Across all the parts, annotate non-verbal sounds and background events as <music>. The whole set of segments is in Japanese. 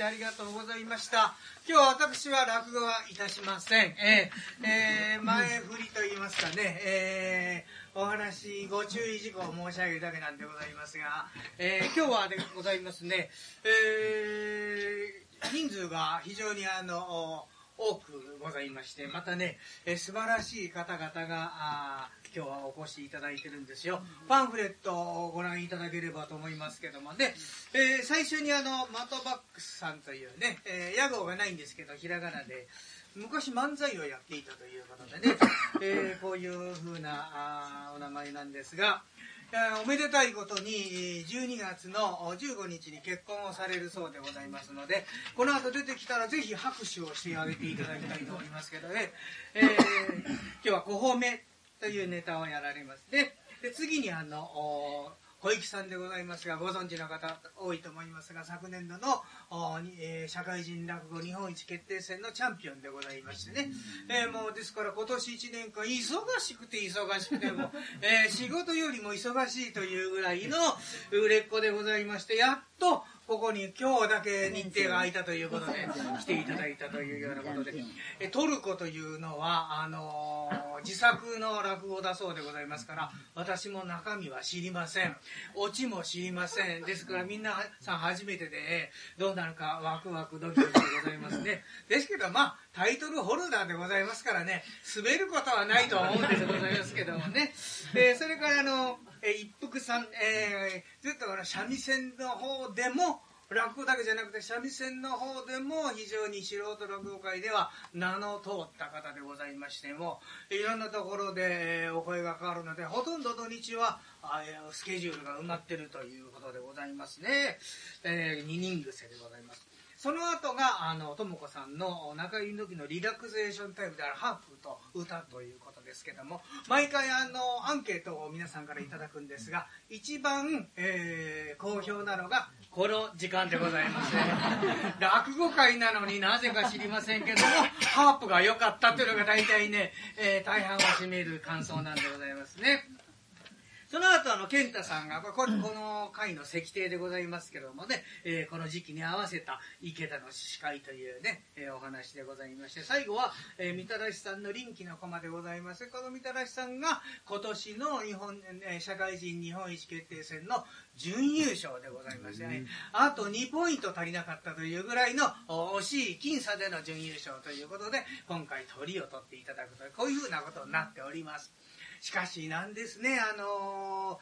してありがとうございました。今日は私は落語はいたしません。えー、えー、前振りと言いますかね、えー、お話、ご注意事項を申し上げるだけなんでございますが、えー、今日はでございますね、えー、人数が非常にあの、多くございまして、またね、え素晴らしい方々が、あ今日はお越しいただいてるんですよ。パンフレットをご覧いただければと思いますけどもね、えー、最初にあの、マトバックスさんというね、えー、屋号がないんですけど、ひらがなで、昔漫才をやっていたということでね、<laughs> えー、こういう風なあお名前なんですが、おめでたいことに12月の15日に結婚をされるそうでございますのでこの後出てきたらぜひ拍手をしてあげていただきたいと思いますけどね、えー、今日は5褒めというネタをやられます。ねで次にあの小池さんでございますが、ご存知の方多いと思いますが、昨年度の、えー、社会人落語日本一決定戦のチャンピオンでございましてね、えー、もうですから今年1年間忙しくて忙しくても、えー、仕事よりも忙しいというぐらいの売れっ子でございまして、やっとここに今日だけ日程が空いたということで来ていただいたというようなことで。えトルコというのはあのー、自作の落語だそうでございますから私も中身は知りません。オチも知りません。ですからみんなさん初めてでどうなるかワクワクドキドキでございますね。ですけどまあタイトルホルダーでございますからね滑ることはないとは思うんですございますけどもね、えー、それからあのえ一服さん、えー、ずっと三味線の方でも落語だけじゃなくて三味線の方でも非常に素人落語界では名の通った方でございましてもいろんなところでお声がかかるのでほとんど土日はスケジュールが埋まってるということでございますね、えー、二人癖でございます。その後があのとも子さんの中井の時のリラクゼーションタイムであるハープと歌ということですけども毎回あのアンケートを皆さんからいただくんですが一番、えー、好評なのがこの時間でございますね。<laughs> 落語会なのになぜか知りませんけども、ハープが良かったというのが大体ね、えー、大半を占める感想なんでございますね。その後、あの、健太さんが、この回の石庭でございますけどもね、えー、この時期に合わせた池田の司会というね、えー、お話でございまして、最後は、えー、みたらしさんの臨機の駒でございます。このみたらしさんが、今年の日本、えー、社会人日本一決定戦の準優勝でございましてね、あと2ポイント足りなかったというぐらいの惜しい僅差での準優勝ということで、今回鳥を取っていただくという、こういうふうなことになっております。しかしなんですね、あの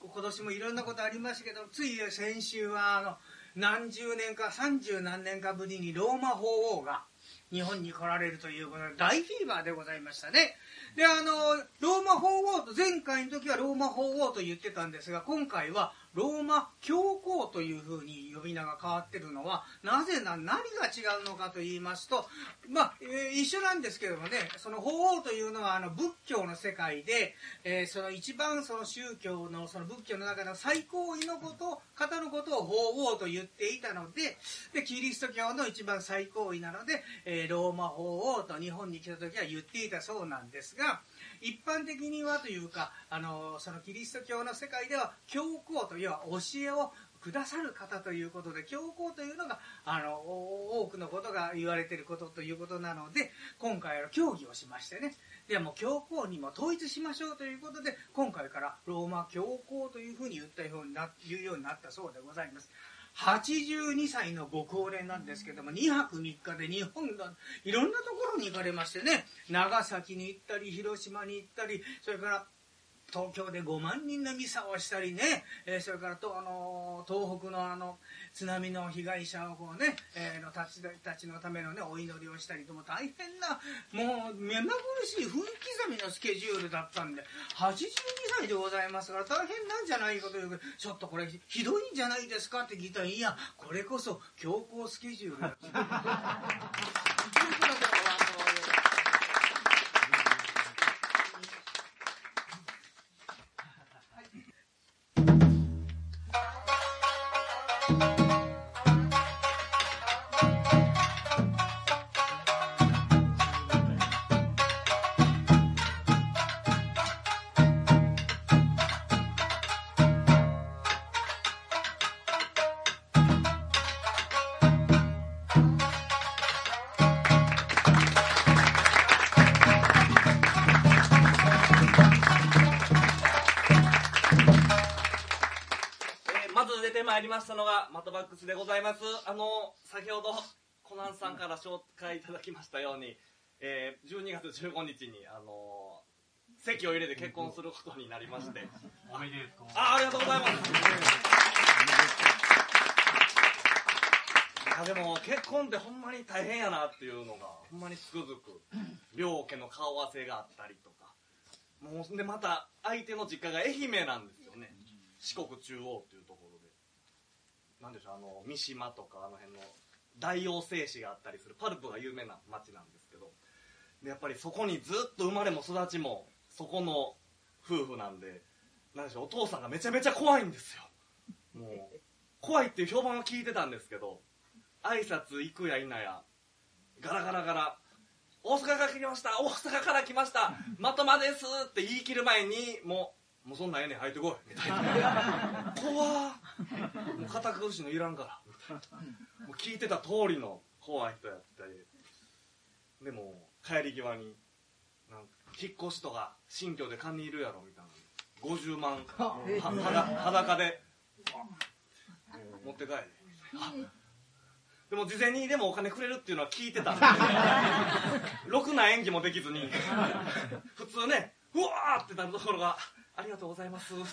ー、今年もいろんなことありましたけど、つい先週は、あの、何十年か、三十何年かぶりにローマ法王が日本に来られるということで、大フィーバーでございましたね。で、あの、ローマ法王と、前回の時はローマ法王と言ってたんですが、今回はローマ教皇というふうに呼び名が変わってるのは、なぜな、何が違うのかと言いますと、まあ、えー、一緒なんですけどもね、その法王というのは、あの、仏教の世界で、えー、その一番その宗教の、その仏教の中の最高位のことを、方のことを法王と言っていたので、で、キリスト教の一番最高位なので、えー、ローマ法王と日本に来た時は言っていたそうなんですが、一般的にはというか、あの、そのキリスト教の世界では、教皇というは教えをくださる方ということで、教皇というのが、あの、多くのことが言われていることということなので、今回は協議をしましてね、でも教皇にも統一しましょうということで、今回からローマ教皇というふうに言ったようにな、言うようになったそうでございます。82歳のご高齢なんですけども、2泊3日で日本がいろんなところに行かれましてね、長崎に行ったり、広島に行ったり、それから東京で5万人のミサをしたりね、え、それからと、あの東北のあの津波の被害者をこうね、えー、のたちたちのためのねお祈りをしたりとも大変なもう目まぐるしい分刻みのスケジュールだったんで82歳でございますから大変なんじゃないかというちょっとこれひどいんじゃないですかって聞いたらいやこれこそ強行スケジュールだ ックスでございます。あの先ほどコナンさんから紹介いただきましたように、えー、12月15日にあの籍を入れて結婚することになりまして。おめでとう。あありがとうございます。いやでも結婚ってほんまに大変やなっていうのがほんまにつくづく両家の顔合わせがあったりとか。もうでまた相手の実家が愛媛なんですよね。四国中央っていうなんでしょうあの三島とかあの辺の大王製紙があったりするパルプが有名な町なんですけどでやっぱりそこにずっと生まれも育ちもそこの夫婦なんでなんでしょうお父さんがめちゃめちゃ怖いんですよ。もう怖いっていう評判は聞いてたんですけど挨拶行くや否やガラガラガラ大阪から来ました大阪から来ましたまとまですって言い切る前にもうもうそんなんええねん入ってこいみたいな。<laughs> 怖っ。もう堅苦しいのいらんから。みたいなもう聞いてた通りの怖い人やったり。でも帰り際になんか引っ越しとか新居で勘にいるやろみたいな。50万。<laughs> は裸裸で。持って帰れ。<laughs> でも事前にでもお金くれるっていうのは聞いてた。んでろくな演技もできずに。普通ねうわーってなるところがありがとうございます。って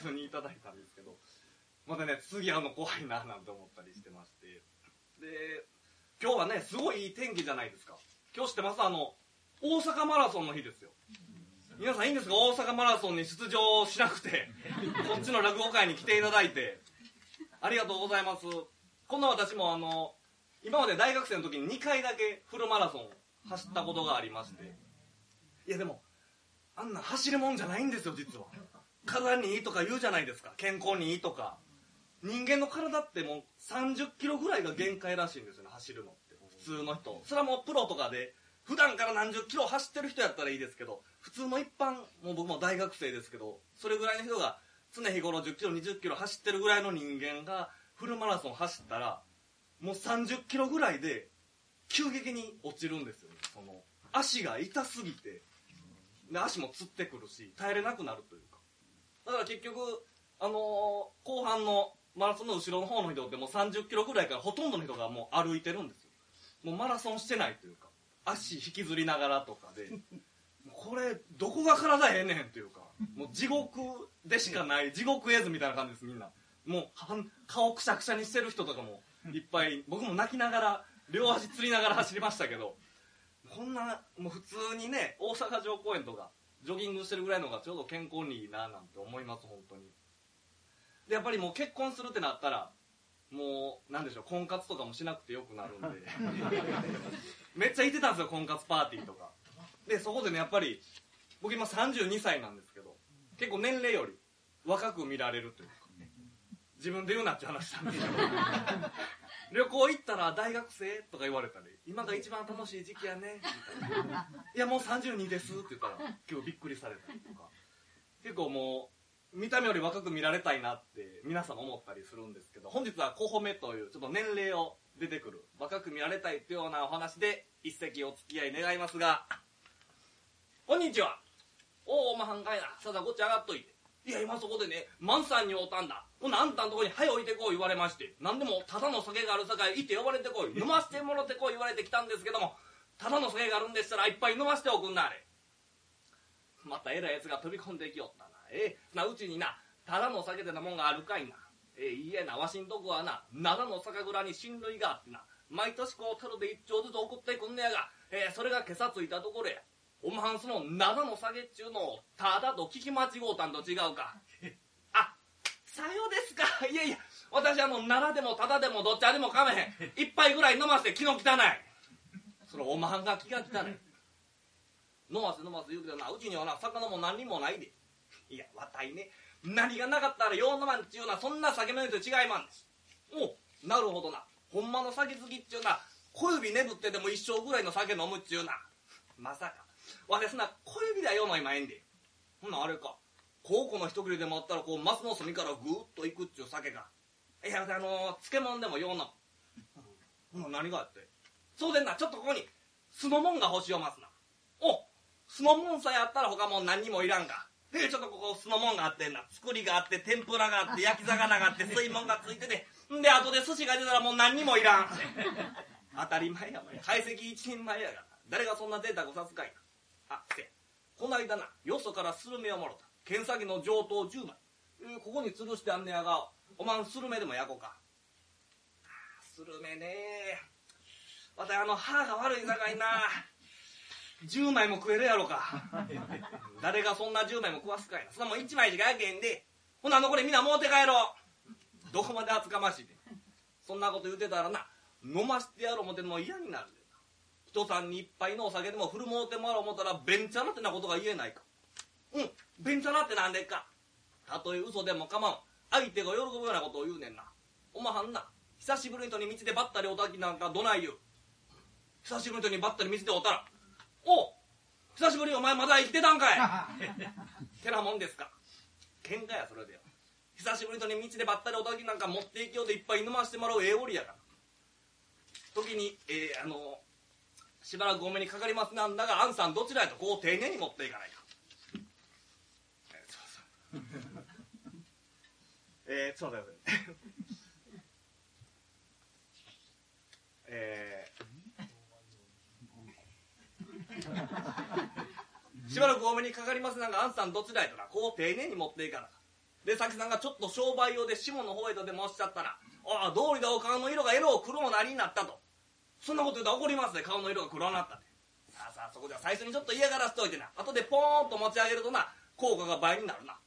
普通にいただいたんですけど。またね次会うの怖いななんて思ったりしてまして。で今日はねすごいいい天気じゃないですか。今日知ってます？あの大阪マラソンの日ですよ。皆さんいいんですか？大阪マラソンに出場しなくて。こっちの落語会に来ていただいて。ありがとうございます。こんな私もあの今まで大学生の時に2回だけフルマラソンを走ったことがありまして。いやでもあんな走るもんじゃないんですよ実は。体にいいとか言うじゃないですか。健康にいいとか。人間の体ってもう30キロぐらいが限界らしいんですよね走るのって。普通の人。それはもうプロとかで普段から何十キロ走ってる人やったらいいですけど普通の一般もう僕も大学生ですけどそれぐらいの人が常日頃10キロ20キロ走ってるぐらいの人間がフルマラソン走ったらもう30キロぐらいで急激に落ちるんですよね。その足が痛すぎて。足もつってくるし耐えれなくなるというか。だから結局あのー後半のマラソンの後ろの方の人ってもう30キロぐらいからほとんどの人がもう歩いてるんですよ。もうマラソンしてないというか足引きずりながらとかで <laughs> これどこが体ええねんというかもう地獄でしかない地獄絵図みたいな感じですみんな。もうはん顔くしゃくしゃにしてる人とかもいっぱい僕も泣きながら両足つりながら走りましたけどこんなもう普通にね大阪城公園とかジョギングしてるぐらいのがちょうど健康にいいななんて思います本当に。でやっぱりもう結婚するってなったらもうなんでしょう婚活とかもしなくてよくなるんで。<laughs> めっちゃ行ってたんですよ婚活パーティーとか。でそこでねやっぱり僕今32歳なんですけど結構年齢より若く見られるというか自分で言うなって話なんですけど <laughs> 旅行行ったら大学生とか言われたり今が一番楽しい時期やね。いやもう32ですって言ったら今日びっくりされたりとか。結構もう見た目より若く見られたいなって皆さん思ったりするんですけど本日は「小褒め」というちょっと年齢を出てくる若く見られたいというようなお話で一席お付き合い願いますがこんにちは。おおおまはんかいなさだこっち上がっといて。いや今そこでね万さんにおったんだ。ほなあんたんとこに「はい置いてこい」言われまして何でもただの酒があるさかい行って呼ばれてこい飲ませてもろてこい言われてきたんですけどもただの酒があるんでしたらいっぱい飲ませておくんなあれ。またえらいやつが飛び込んできよったな。ええなうちになただの酒ってなもんがあるかいな。ええいいえなわしんとこはな灘の酒蔵に親類があってな。毎年こう樽で一丁ずつ送ってくんねやが、ええそれが今朝ついたところや。おまはんその灘の酒っちゅうのをただと聞き間違うたんと違うか。さようですか。<laughs> いやいや私あの奈良でもただでもどっちでもかめへん。<laughs> 一杯ぐらい飲ませて気の汚い。そのおまはんが気が汚い。飲ませ飲ませ言うけどなうちにはな魚も何にもないで。いやわたいね何がなかったらよう飲まんっちゅうのはそんな酒のやつ違いまんです。おなるほどな。ほんまの酒好きっちゅうな小指ねぶってでも一生ぐらいの酒飲むっちゅうな。まさか。私な小指だよ飲いまえんでほんなあれか高校の一切れでもあったらこう松の隅からぐーっといくっちゅう酒かいやあの漬物でもようなほんな何があってそうでんなちょっとここに酢のもんが欲しおますなお酢のもんさえあったら他もう何にもいらんかで、ちょっとここ酢のもんがあってんな。作りがあって、天ぷらがあって、焼き魚があって、水もんがついてて、で、後で寿司が出たらもう何にもいらん。当たり前やもん。解析一人前やがな。誰がそんな贅沢さすかいな。あ、せや。この間な、よそからスルメをもろた。剣先の上等10枚。えーここに吊るしてあんねやが、おまんスルメでも焼こうか。あースルメねわたあの歯が悪いさかいな。10枚も食えるやろか。誰がそんな10枚も食わすかいな。そんなもん1枚しか焼けんで。ほな残りみんな持って帰ろう。どこまで厚かましいで。そんなこと言うてたらな、飲ましてやろう思ても嫌になる。人さんに一杯のお酒でも振る舞うてもらおう思ったら、ベンチャなってなことが言えないか。うん、ベンチャなってなんでっか。たとえ嘘でも構わん。相手が喜ぶようなことを言うねんな。おまはんな、久しぶりに人に道でばったりおたきなんかどない言う。久しぶりに人にばったり道でおったら、おう久しぶりお前まだ生きてたんかい <laughs> てなもんですか。喧嘩やそれでよ。久しぶりに人に道でばったりおたきなんか持っていきようでいっぱい飲ましてもらうええおりやから。時に、えー、あのしばらくお目にかかりますなんだが、アンさんどちらへとこう丁寧に持っていかないか。えーそう。ださい。えー、しばらくお目にかかりますなんが、アンさんどちらへとな、こう丁寧に持っていかなか。で、さきさんがちょっと商売用で下の方へとでもおっしゃったら、ああ、道理でお顔の色がエロ黒なりになったと。そんなこと言うと怒りますね、顔の色が黒になったって。さあさあ、そこでは最初にちょっと嫌がらせておいてな。後でポーンと持ち上げるとな、効果が倍になるな。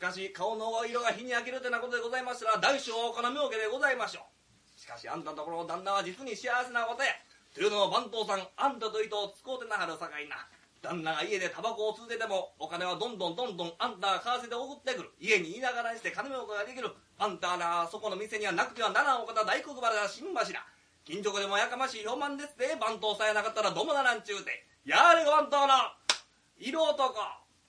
しかし、顔の色が日に焼けるってなことでございましたら、大小お金儲けでございましょう。しかし、あんたのところ旦那は実に幸せなことや。というのも番頭さん、あんたと糸を使うてなはるさかいな。旦那が家でタバコを吸うてても、お金はどんどんどんどんあんたが為替で送ってくる。家にいながらにして金儲けができる。あんたな、そこの店にはなくてはならんお方大黒原新柱。金直でもやかましい評判ですって、番頭さんやなかったらどもならんちゅうて。やれが番頭の、色男っ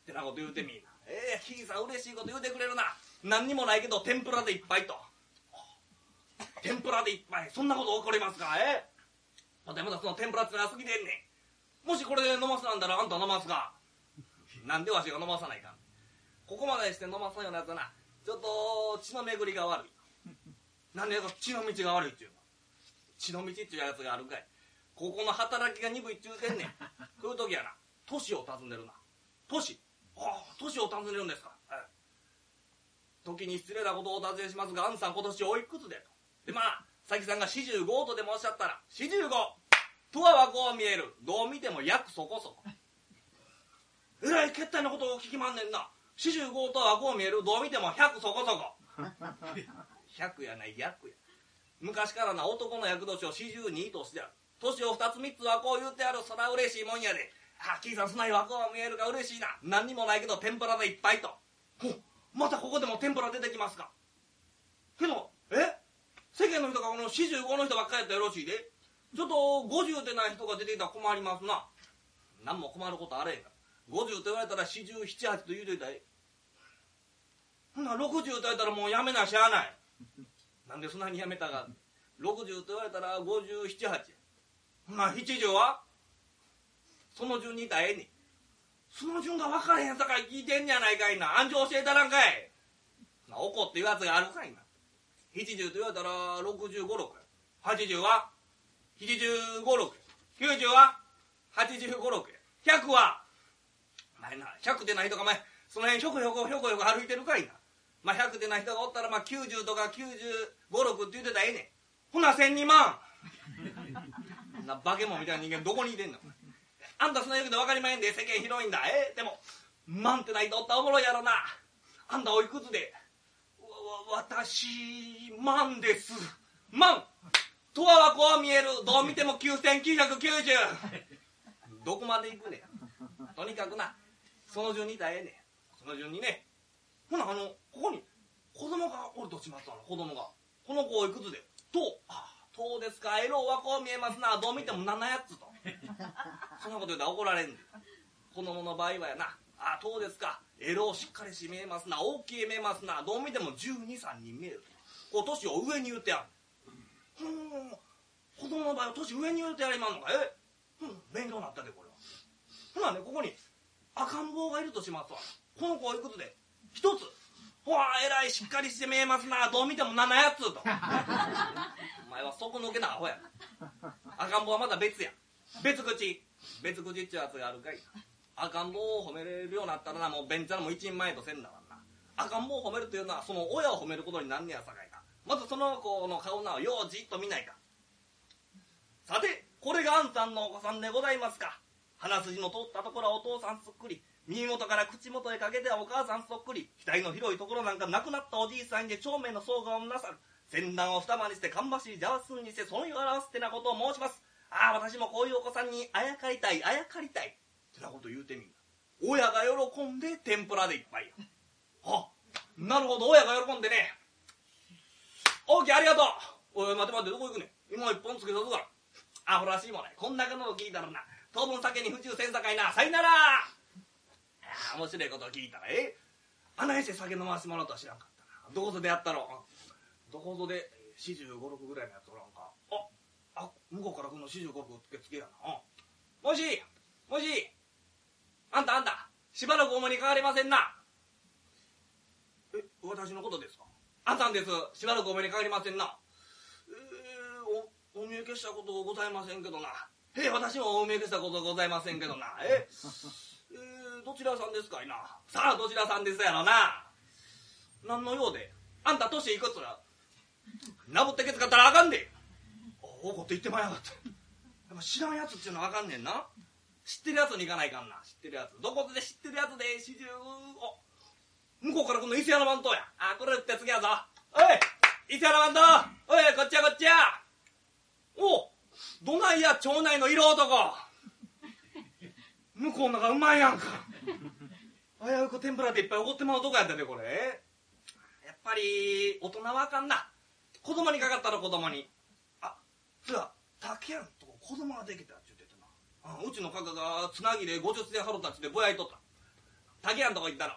てなこと言うてみんな。ええー、ひいさん嬉しいこと言うてくれるな。何にもないけど天ぷらでいっぱいと。天ぷらでいっぱい。そんなこと起こりますか？えまたまたその天ぷらってのは好きでんねん。もしこれで飲ますなんだらあんた飲ますか？なんでわしが飲まさないかここまでして飲まさんようなやつはな、ちょっと血の巡りが悪い。なんで血の道が悪いっていうの？血の道っていうやつがあるかい。ここの働きが鈍いっちゅうてんねん。そういう時やな、年を尋ねるな。年ああ、年を尋ねるんですか？はい。時に失礼なことをお尋ねしますが、アンさん今年おいくつでと。で、まあ、佐木さんが45とでもおっしゃったら、45! とはこう見える。どう見ても約そこそこ。えらい決体のことを聞きまんねんな。45とはこう見える。どう見ても100そこそこ。100やない、約や。昔からな男の役年を42としてある。年を2つ3つはこう言うてある。そら嬉しいもんやで。あ、キーさん、そないは見えるか嬉しいな。何にもないけど天ぷらでいっぱいと。ほ <laughs> またここでも天ぷら出てきますか。けど、え？世間の人がこの45の人ばっかりやったらよろしいで。ちょっと50でない人が出てきたら困りますな。何も困ることあれへんから。50と言われたら47、8と言うといたらえほな60と言われたらもうやめなしゃあない。なんでそんなにやめたが。60と言われたら57、8。ほな70は？その順にいたらええね。その順が分からへんさかい聞いてんじゃないかいな。暗示教えたらんかい。な怒って言うやつがあるかいな。70と言われたら65、6。80は75、6。90は85、6。100は前な、100でない人がお前、その辺ひょこひょこひょこひょこ歩いてるかいな。まあ100でない人がおったらまあ90とか95、6って言うてたらええねん。ほな1002万。<laughs> な化け物みたいな人間どこにいてんの？あんたそんな言うけど分かりまへんで世間広いんだ。えでも万ってないとおったらおもろいやろな。あんたおいくつで？わわ私万です。万とははこう見える。どう見ても9990どこまで行くねとにかくな。その順にいたらええねん。その順にね。ほなあのここに子供がおるとしますわ子供が。この子おいくつで？とあそうですか。エロはこう見えますな。どう見ても7やつと。<laughs> そんなこと言うたら怒られんで。子供の場合はやな。あそうですか？エロしっかりし見えますな。大きい見えますな。どう見ても123人見えるこう年を上に言うてやるうん。子供の場合は年上に言うてやりまんのか？え？うん。勉強になったでこれは。ほなねここに赤ん坊がいるとしますわ。この子いくつで一つほわえらいしっかりして見えますな。どう見ても7やつと。<laughs> お前は底抜けなアホや。赤ん坊はまだ別や別口。別口っちゅうやつがあるかい。赤ん坊を褒めれるようになったらなもうベンチャーも一人前とせんだわな。赤ん坊を褒めるというのはその親を褒めることになんねやさかいかまずその子の顔なをようじっと見ないか。さてこれがあんたんのお子さんでございますか。鼻筋の通ったところはお父さんそっくり。耳元から口元へかけてはお母さんそっくり。額の広いところなんか亡くなったおじいさんで長命の相顔をなさる。先端を二間にして芳しい邪魔すにしてそのを表すってなことを申します。ああ私もこういうお子さんにあやかりたいあやかりたい。ってなこと言うてみんな。親が喜んで天ぷらでいっぱいや。あなるほど親が喜んでね。大きいありがとう。おい待て待てどこ行くね今一本つけたぞから。アホらしいもないこんなこと聞いたらな。当分酒に不自由せんさかいな。さいなら。あ面白いことを聞いたらえ？あないして酒飲ましてもらうとは知らんかったな。どこぞでやったろどこぞで四十五六ぐらいのやつ向こうから来るの四十五六つけつけやな。もしもし。あんたあんたしばらくお目にかかりませんな。え私のことですか？あんたんです。しばらくお目にかかりませんな。えー、おお見受けしたことございませんけどな。え私もお見受けしたことございませんけどな。<laughs> ええー、どちらさんですかいな？さあどちらさんですやろな。何の用で？あんた年いくつ？なぶってけつかったらあかんでおこって言ってまいやがって。やっぱ知らんやつっていうのはあかんねんな。知ってるやつに行かないかんな。知ってるやつ。どこで知ってるやつで四十お。向こうからこの伊勢屋の番頭や。あこれって次やぞ。おい伊勢屋の番頭。おいこっちやこっちや。おどないや町内の色男。向こうのがうまいやんか。危うく天ぷらでいっぱい怒ってまうとこやったでこれ。やっぱり大人はあかんな。子供にかかったら子供に。そうや竹やんとこ子供ができたって言ってたな。あうちのカカがつなぎで50銭春たちでぼやいとった。竹やんとこ行ったの。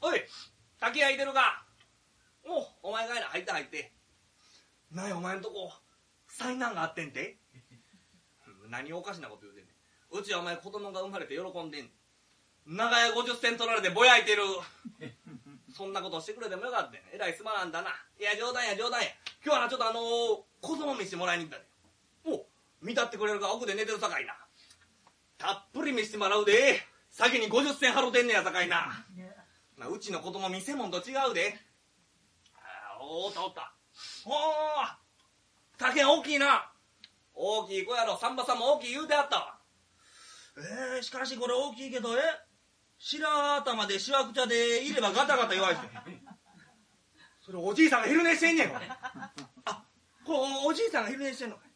おい竹やいてるか。おお前がやな入って入って。何やお前んとこ災難があってんて。<laughs> 何おかしなこと言うてんねん。うちはお前子供が生まれて喜んでん。長屋50銭取られてぼやいてるそんなことしてくれてもよかったえらいすまなんだな。いや冗談や冗談や。今日はなちょっとあのー、子供見してもらいに行ったでお見たってくれるか奥で寝てるさかいな。たっぷり見してもらうで。先に50銭払うてんねやさかいな。なうちの子供見せ物と違うで。あおったおった。おお竹大きいな。大きい子やろ。サンバさんも大きい言うてあったわ。えー、しかしこれ大きいけどえ白頭でしわくちゃでいればガタガタ弱いしそれおじいさんが昼寝してんねん。これあこれおじいさんが昼寝してんのか。い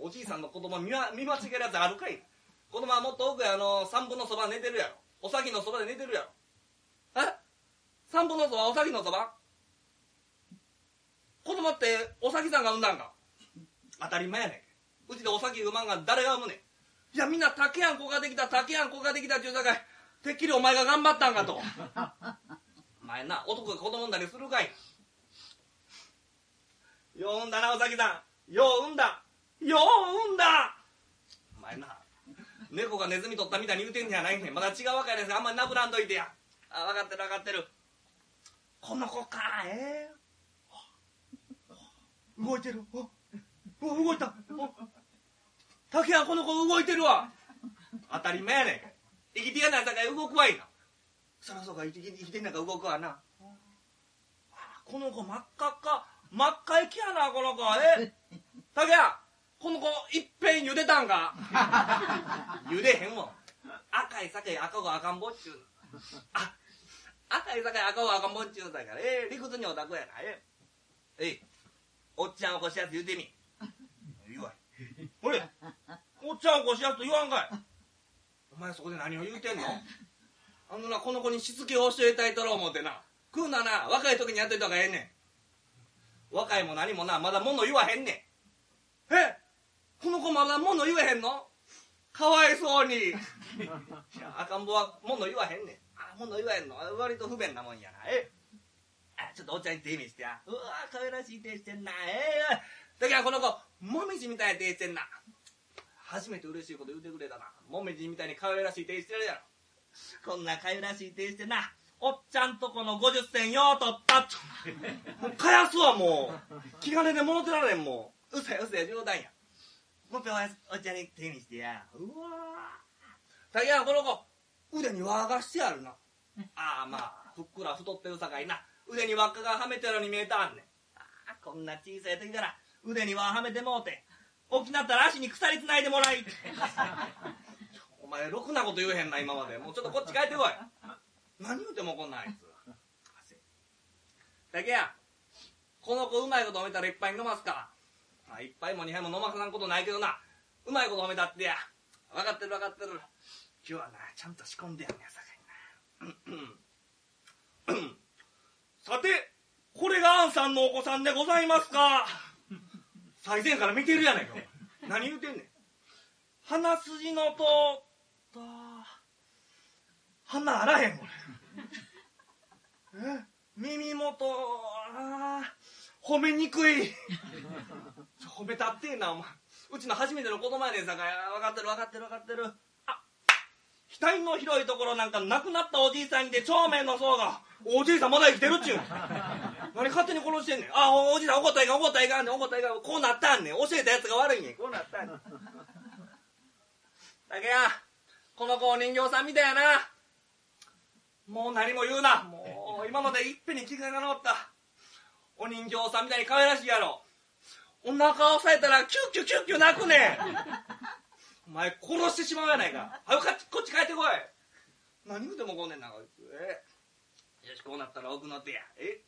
おじいさんの子供見見間違えるやつあるかい。子供はもっと奥やあの三分のそば寝てるやろ。お先のそばで寝てるやろ。え？三分のそばお先のそば？子供ってお先さんが産んだんか？当たり前やねんうちでお先産まんが誰が産むねん。いやみんな竹やん子ができた竹やん子ができたっちゅうさかいてっきりお前が頑張ったんかと。お前な男が子供産んだりするかい。よう産んだなお先さん。よう産んだ。よう産んだ。お前な猫がネズミ取ったみたいに言うてんじゃないねまだ違うわかいです。あんまりなぶらんといてや。あ分かってる分かってる。この子かええー、動いてる。お動いた。竹やこの子動いてるわ。当たり前やねん。生きてやないさかい動くわいな。そらそうか生き生きてんなんか動くわな。この子真っ赤っか。真っ赤いきやなこの子。え？<laughs> 竹やこの子いっぺん茹でたんか？<laughs> 茹でへんわ。赤い酒赤子赤ん坊っちゅう。あ赤い酒赤子赤ん坊っちゅうだから。ええ理屈におたくやな。えええいおっちゃん起こしやつ言うてみ。<laughs> 言わい。ほれおっちゃん起こしやつと言わんかいお前そこで何を言うてんの？<laughs> あのなこの子にしつけを教えたいとろう思ってな。食うなな若い時にやっといた方がええねん。若いも何もなまだ物言わへんねん。え？この子まだ物言えへんの？かわいそうに。<laughs> いや赤ん坊は物言わへんねん。あ物言わへんの？割と不便なもんやな。え？あちょっとおっちゃんに手見してやうわかわらしい手してんな。ええ。だからこの子もみじみたいな手してんな。初めて嬉しいこと言うてくれたな。もみじみたいに可愛らしい手してるやろこんなかゆらしい手してな、おっちゃんとこの50銭よう取ったっ。もう返すわ、もう。気兼ねで戻ってられん、もう。うせうせ、冗談や。もうぺおおっちゃんに手にしてや。うわぁ。たやこの子、腕に輪がしてあるな。ああ、まあ、ふっくら太ってるさかいな。腕に輪っかがはめてるように見えたんねん。ああ、こんな小さい時から腕に輪はめてもうて。起きなったら足に鎖つないでもらい。お前、ろくなこと言えへんな、今まで。もうちょっとこっち帰ってこい。何言うてもこんなんあいつ。だけや、この子うまいこと褒めたらいっぱい飲ますか。まあ、一杯も二杯も飲まさんことないけどな。うまいこと褒めたってや。分かってる分かってる。今日はな、ちゃんと仕込んでやんねやさかいな。さて、これがアンさんのお子さんでございますか。最前から見てるやないか。何言うてんねん。鼻筋のとった鼻あらへん。これえ耳元あ褒めにくい。褒めたってえなお前。うちの初めての子供やねんさかい。分かってる分かってる分かってる。あ額の広いところなんか亡くなったおじいさんにで長命の層がおじいさんまだ生きてるっちゅう。何勝手に殺してんねん。あおおじいさん怒ったらいかん怒ったらいかんねん。怒ったいかん。こうなったんねん。教えたやつが悪いねん。こうなったんねん。だけやこの子お人形さんみたいやな。もう何も言うな。もう今までいっぺんに気が治った。お人形さんみたいに可愛らしいやろ。お腹押さえたらキュッキュッキュッキュ泣くねん。お前殺してしまうやないか。はよかこっち帰ってこい。何言うてもこんねんなこいつ。え？よしこうなったら奥の手や。え？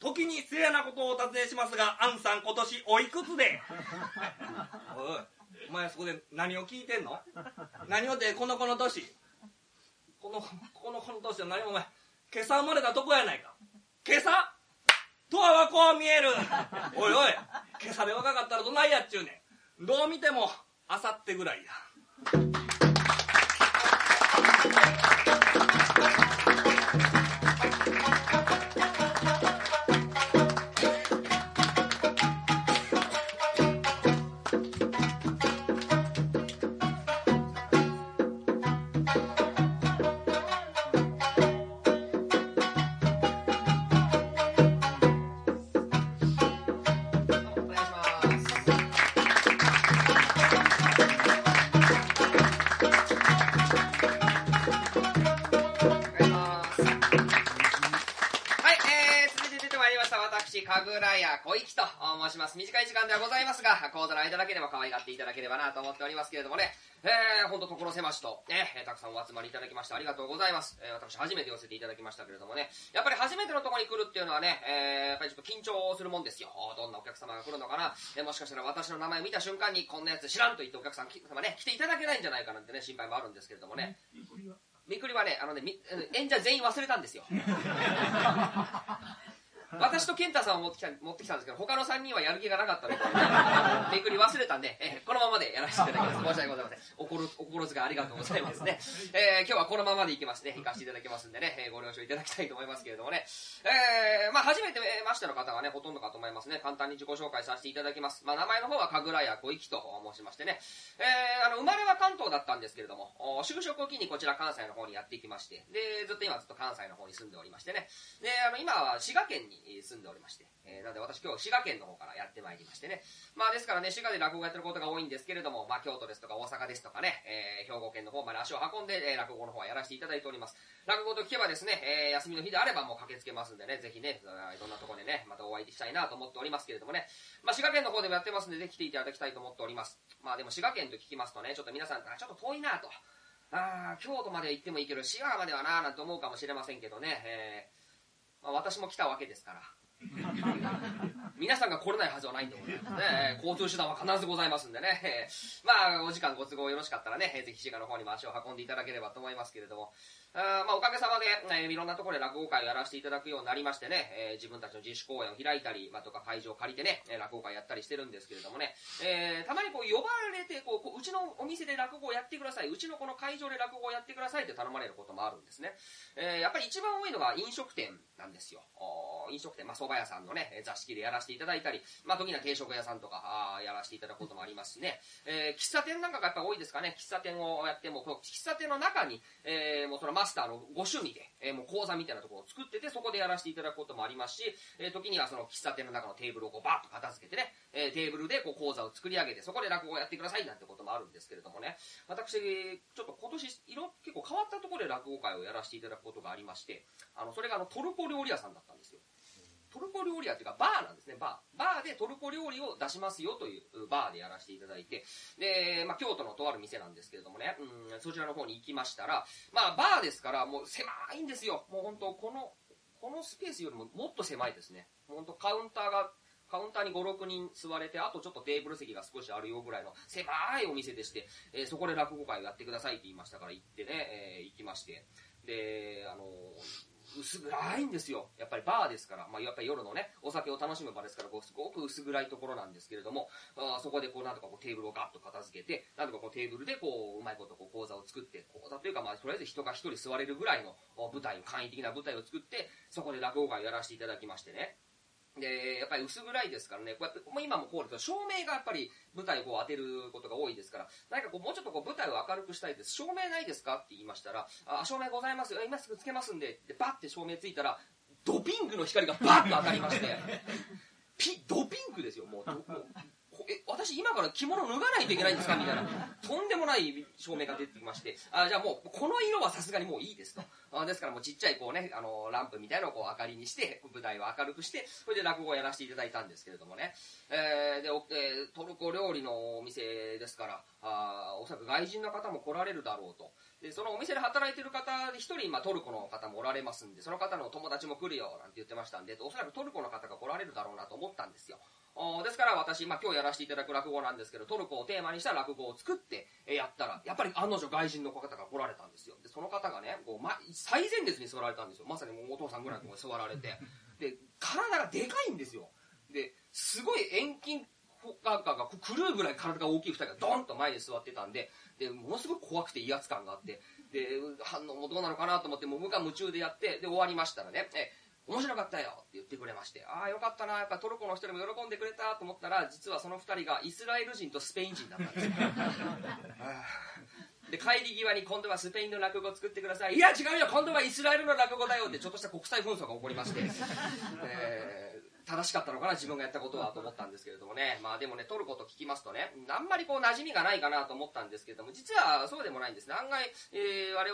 時に失礼なことをお尋ねしますがアンさん今年おいくつで？<laughs> おい。お前そこで何を聞いてんの？何をってこの子の年。このこの子の年は何もお前今朝生まれたとこやないか。今朝？とはこう見える。おいおい今朝で若かったらどないやっちゅうねん。どう見てもあさってぐらいや。りいただきましてありがとうございます。えー、私初めて寄せていただきましたけれどもね、やっぱり初めてのところに来るっていうのはね、えー、やっぱりちょっと緊張するもんですよ。どんなお客様が来るのかな、えーもしかしたら私の名前を見た瞬間にこんなやつ知らんと言ってお客さん様ね、来ていただけないんじゃないかなんてね、心配もあるんですけれどもね。みくりは？ね、あのね、み演者全員忘れたんですよ。<laughs> 私と健太さんを持ってきた持ってきたんですけど、他の3人はやる気がなかったみたいで、<laughs> めくり忘れたんで、えーこのままでやらせていただきます。<laughs> 申し訳ございません。おころお心遣いありがとうございますね。<laughs> えー今日はこのままでいきますね。行かせていただきますんでね、えーご了承いただきたいと思いますけれどもね。えーまあ初めてましての方がね、ほとんどかと思いますね。簡単に自己紹介させていただきます。まあ名前の方は神楽屋小粋と申しましてね、えーあの、生まれは関東だったんですけれども、お就職を機にこちら関西の方にやっていきまして、で、ずっと今ずっと関西の方に住んでおりましてね、で、あの、今は滋賀県に住んでおりまして、えーなので私今日滋賀県の方からやってまいりましてね、まあですからね、滋賀で落語をやってることが多いんですけれども、まあ京都ですとか大阪ですとかね、えー兵庫県の方まで足を運んで、えー落語の方はやらせていただいております。落語と聞けばですね、えー休みの日であればもう駆けつけますんでね、ぜひね、いろんなところでね、またお会いしたいなと思っておりますけれどもね、まあ滋賀県の方でもやってますんで、ぜひ来ていただきたいと思っております。まあでも滋賀県と聞きますとね、ちょっと皆さん、ちょっと遠いなと。あー京都まで行ってもいいけど、滋賀まではなーなんて思うかもしれませんけどね、えーまあ、私も来たわけですから。<laughs> 皆さんが来れないはずはないんでございますね。<laughs> 交通手段は必ずございますんでね。えーまあ、お時間ご都合よろしかったらね、えーぜひ滋賀の方にも足を運んでいただければと思いますけれども。あまあ、おかげさまで、えー、いろんなところで落語会をやらせていただくようになりましてね、えー、自分たちの自主公演を開いたり、まあ、とか会場を借りてね、落語会やったりしてるんですけれどもね、えー、たまにこう呼ばれてこう、こううちのお店で落語をやってください、うちのこの会場で落語をやってくださいって頼まれることもあるんですね。えー、やっぱり一番多いのが飲食店なんですよ。お飲食店、まあ、蕎麦屋さんのね、座敷でやらせていただいたり、まあ、時には定食屋さんとか、あやらせていただくこともありますしね、えー、喫茶店なんかがやっぱ多いですかね、喫茶店をやっても、この喫茶店の中に、えー、もうそのマスターのご趣味で、えー、もう講座みたいなところを作ってて、そこでやらせていただくこともありますし、えー、時にはその喫茶店の中のテーブルをこうバーッと片付けてね、えー、テーブルでこう講座を作り上げて、そこで落語をやってくださいなんてこともあるんですけれどもね、私、ちょっと今年、色、結構変わったところで落語会をやらせていただくことがありまして、あの、それがあの、トルコ料理屋さんだったんですよ。トルコ料理屋っていうかバーなんですね、バー。バーでトルコ料理を出しますよというバーでやらせていただいて、で、まあ、京都のとある店なんですけれどもね、うん、そちらの方に行きましたら、まあ、バーですから、もう狭いんですよ。もう本当この、このスペースよりももっと狭いですね。本当カウンターがカウンターに5、6人座れて、あとちょっとテーブル席が少しあるよぐらいの狭いお店でして、えー、そこで落語会をやってくださいって言いましたから行ってね、えー、行きまして。で、あのー薄暗いんですよ。やっぱりバーですから、まあ、やっぱり夜のね、お酒を楽しむ場ですから、こうすごく薄暗いところなんですけれども、あそこでこう、なんとかこうテーブルをガッと片付けて、なんとかこうテーブルでこう、うまいことこう講座を作って、講座というか、まあ、とりあえず人が一人座れるぐらいの舞台を、簡易的な舞台を作って、そこで落語会をやらせていただきましてね。で、やっぱり薄暗いですからね、こうやって、もう今もこうです照明がやっぱり舞台をこう当てることが多いですから、何かこう、もうちょっとこう舞台を明るくしたいです。照明ないですかって言いましたら、あ、照明ございますよ。今すぐつけますんで、で、バッて照明ついたら、ドピンクの光がバッと当たりまして、<laughs> ピ、ドピンクですよ、もう。え、私今から着物脱がないといけないんですか？みたいな。とんでもない照明が出てきまして、あ、じゃあもう、この色はさすがにもういいですと。あですからもうちっちゃいこうね、あの、ランプみたいなのをこう明かりにして、舞台を明るくして、それで落語をやらせていただいたんですけれどもね。えー、で、えー、トルコ料理のお店ですから、あおそらく外人の方も来られるだろうと。で、そのお店で働いてる方で一人、まあ、トルコの方もおられますんで、その方のお友達も来るよ、なんて言ってましたんで、おそらくトルコの方が来られるだろうなと思ったんですよ。ですから私、まあ、今日やらせていただく落語なんですけど、トルコをテーマにした落語を作って、えやったら、やっぱり案の定外人の方が来られたんですよ。で、その方がね、こう、ま、最前列に座られたんですよ。まさにもうお父さんぐらいのところに座られて。で、体がでかいんですよ。で、すごい遠近感が狂うぐらい体が大きい二人がドンと前に座ってたんで、で、ものすごく怖くて威圧感があって、で、反応もどうなのかなと思って、もう無我夢中でやって、で、終わりましたらね、え、面白かったよって言ってくれまして、ああ、よかったな、やっぱトルコの人にも喜んでくれたと思ったら、実はその二人がイスラエル人とスペイン人だったんですよ。<laughs> で、帰り際に今度はスペインの落語を作ってください。いや、違うよ、今度はイスラエルの落語だよって、ちょっとした国際紛争が起こりまして、<laughs> えー正しかったのかな、自分がやったことはと思ったんですけれどもね。まあでもね、トルコと聞きますとね、あんまりこう馴染みがないかなと思ったんですけれども、実はそうでもないんですね。案外、えー、我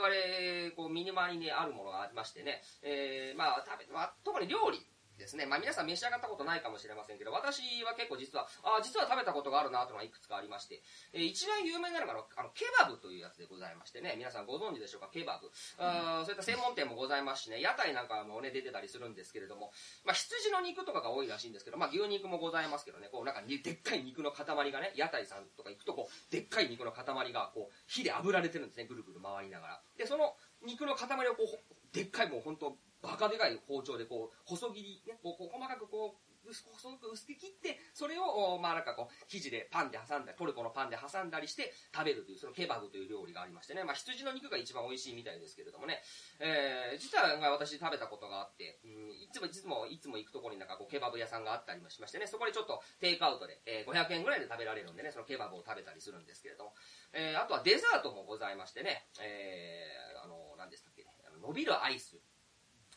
々、こう、身に回りにあるものがありましてね、えー、まあ、食べ、まあ、特に料理。ですね。まあ皆さん召し上がったことないかもしれませんけど、私は結構実は、あ実は食べたことがあるなというのがいくつかありまして、えー、一番有名なのがあの、ケバブというやつでございましてね、皆さんご存知でしょうか、ケバブ。あそういった専門店もございますしね、屋台なんかもね、出てたりするんですけれども、まあ羊の肉とかが多いらしいんですけど、まあ牛肉もございますけどね、こうなんかでっかい肉の塊がね、屋台さんとか行くとこう、でっかい肉の塊がこう、火で炙られてるんですね、ぐるぐる回りながら。で、その肉の塊をこう、でっかいもう本当バカでかい包丁でこう、細切り、ね、こう、細かくこう、細く薄く切って、それを、まあなんかこう、生地でパンで挟んだり、トルコのパンで挟んだりして食べるという、そのケバブという料理がありましてね、まあ羊の肉が一番美味しいみたいですけれどもね、えー、実は私食べたことがあって、うん、いつもいつも、いつも行くところになんかこう、ケバブ屋さんがあったりもしましてね、そこでちょっとテイクアウトで、えー、500円ぐらいで食べられるんでね、そのケバブを食べたりするんですけれども、えー、あとはデザートもございましてね、えー、あの、何でしたっけ？ね、伸びるアイス。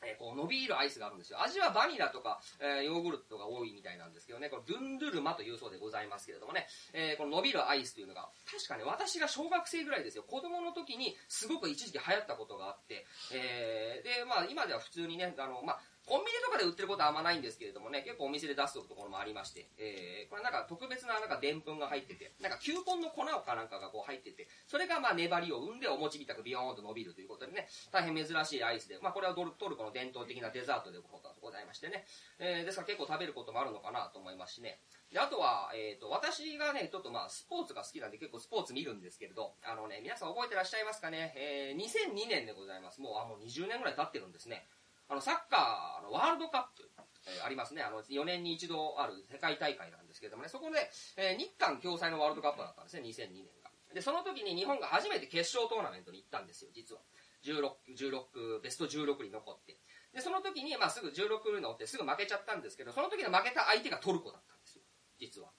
えー、こう伸びるアイスがあるんですよ。味はバニラとか、えー、ヨーグルトが多いみたいなんですけどね、このドゥンドゥルマというそうでございますけれどもね、えー、この伸びるアイスというのが、確かね、私が小学生ぐらいですよ、子供の時にすごく一時期流行ったことがあって、えー、で、まあ今では普通にね、あの、まあ、コンビニとかで売ってることはあんまないんですけれどもね、結構お店で出すところもありまして、えー、これなんか特別ななんかでんぷんが入ってて、なんか球根の粉かなんかがこう入ってて、それがまあ粘りを生んでお餅みたくビヨーンと伸びるということでね、大変珍しいアイスで、まあこれはトルトルコの伝統的なデザートでございましてね、えー、ですから結構食べることもあるのかなと思いますしね。で、あとは、えっ、ー、と、私がね、ちょっとまあスポーツが好きなんで結構スポーツ見るんですけれど、あのね、皆さん覚えてらっしゃいますかね、えー、2002年でございます。もう、あ、もう20年ぐらい経ってるんですね。あの、サッカーのワールドカップ、えー、ありますね。あの、4年に一度ある世界大会なんですけれどもね、そこで、えー、日韓共催のワールドカップだったんですね、2002年が。で、その時に日本が初めて決勝トーナメントに行ったんですよ、実は。16、16、ベスト16に残って。で、その時に、まあ、すぐ16に乗ってすぐ負けちゃったんですけど、その時の負けた相手がトルコだったんですよ、実は。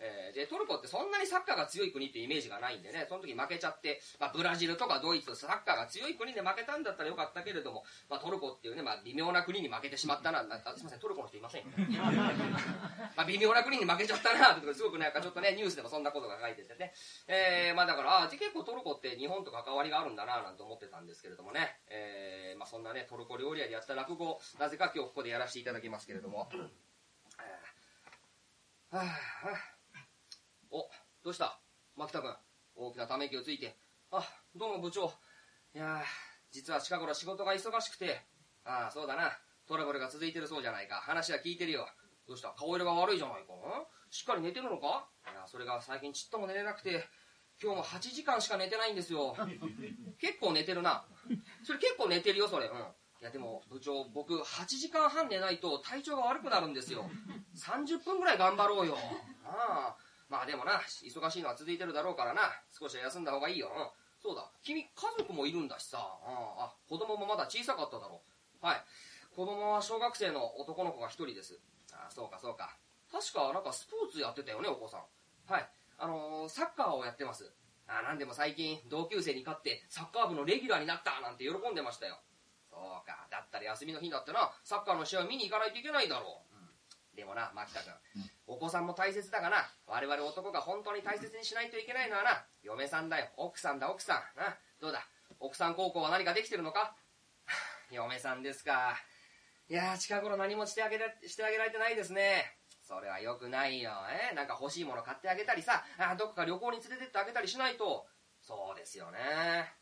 えー、で、トルコってそんなにサッカーが強い国ってイメージがないんでね、その時負けちゃって、まあ、ブラジルとかドイツ、サッカーが強い国で負けたんだったらよかったけれども、まあ、トルコっていうね、まあ、微妙な国に負けてしまったな、なすいません、トルコの人いません <laughs> まあ、微妙な国に負けちゃったな、ってすごくなんかちょっとね、ニュースでもそんなことが書いててね、えー、まあだから、あ結構トルコって日本と関わりがあるんだな、なんて思ってたんですけれどもね、えー、まあそんなね、トルコ料理屋でやった落語、なぜか今日ここでやらせていただきますけれども、は <clears throat> ぁ、はぁお、どうした？牧田君。大きなため息をついて。あ、どうも部長。いや実は近頃仕事が忙しくて。ああ、そうだな。トラブルが続いてるそうじゃないか。話は聞いてるよ。どうした？顔色が悪いじゃないか。しっかり寝てるのか？いや、それが最近ちっとも寝れなくて、今日も8時間しか寝てないんですよ。<laughs> 結構寝てるな。それ結構寝てるよ、それ。うん。いやでも部長僕8時間半寝ないと体調が悪くなるんですよ30分ぐらい頑張ろうよああまあでもな、忙しいのは続いてるだろうからな、少しは休んだ方がいいよ。うん。そうだ、君、家族もいるんだしさ、ああ、子供もまだ小さかっただろう。はい。子供は小学生の男の子が一人です。あ、そうかそうか。確か、なんかスポーツやってたよね、お子さん。はい。あのー、サッカーをやってます。あなんでも最近、同級生に勝って、サッカー部のレギュラーになったなんて喜んでましたよ。そうか。だったら休みの日だってな、サッカーの試合を見に行かないといけないだろう。でもな、牧田君、お子さんも大切だがな、我々男が本当に大切にしないといけないのはな、嫁さんだよ、奥さんだ、奥さん。な、どうだ、奥さん高校は何かできてるのか？<laughs> 嫁さんですか。いやー、近頃何もしてあげらしてあげられてないですね。それは良くないよ。えなんか欲しいもの買ってあげたりさ、あどこか旅行に連れてってあげたりしないと。そうですよね。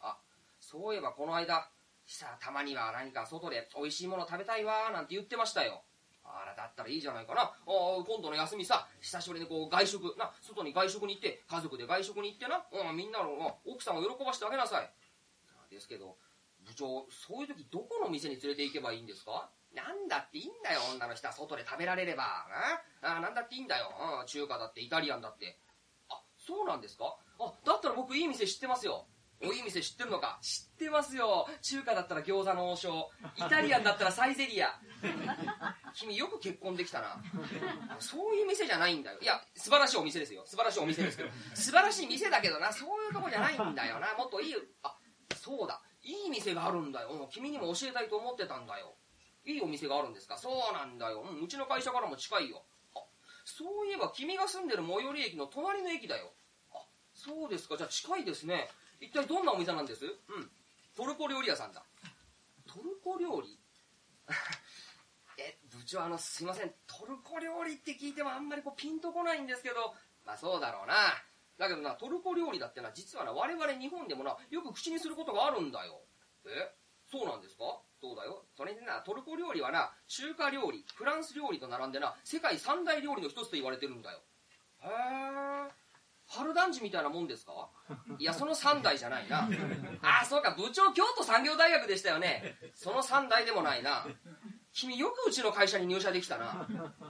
あ、そういえばこの間、さあ、たまには何か外で美味しいもの食べたいわーなんて言ってましたよ。あら、だったらいいじゃないかな。あ今度の休みさ、久しぶりにこう外食、な、外に外食に行って、家族で外食に行ってな、うん、みんなの奥さんを喜ばしてあげなさい。ですけど、部長、そういう時どこの店に連れて行けばいいんですか？なんだっていいんだよ、女の人は外で食べられれば。あなんだっていいんだよ、うん。中華だってイタリアンだって。あ、そうなんですか？あ、だったら僕いい店知ってますよ。おいい店知ってるのか？知ってますよ。中華だったら餃子の王将。イタリアンだったらサイゼリア君よく結婚できたな。そういう店じゃないんだよ。いや素晴らしいお店ですよ。素晴らしいお店ですけど。素晴らしい店だけどな。そういうとこじゃないんだよな。もっといいあそうだ。いい店があるんだよ。君にも教えたいと思ってたんだよ。いいお店があるんですか？そうなんだよ、うん、うちの会社からも近いよ。そういえば君が住んでる最寄り駅の隣の駅だよ。そうですかじゃあ近いですね一体どんなお店なんです？うん。トルコ料理屋さんだ。トルコ料理？<laughs> え、部長あの、すいません。トルコ料理って聞いてもあんまりこうピンとこないんですけど、まあそうだろうな。だけどな、トルコ料理だってな、実はな、我々日本でもな、よく口にすることがあるんだよ。えそうなんですか？そうだよ？それでな、トルコ料理はな、中華料理、フランス料理と並んでな、世界三大料理の一つと言われてるんだよ。へー。春団地みたいなもんですか？いや、その3代じゃないな。ああ、そうか、部長京都産業大学でしたよね。その3代でもないな。君よくうちの会社に入社できたな。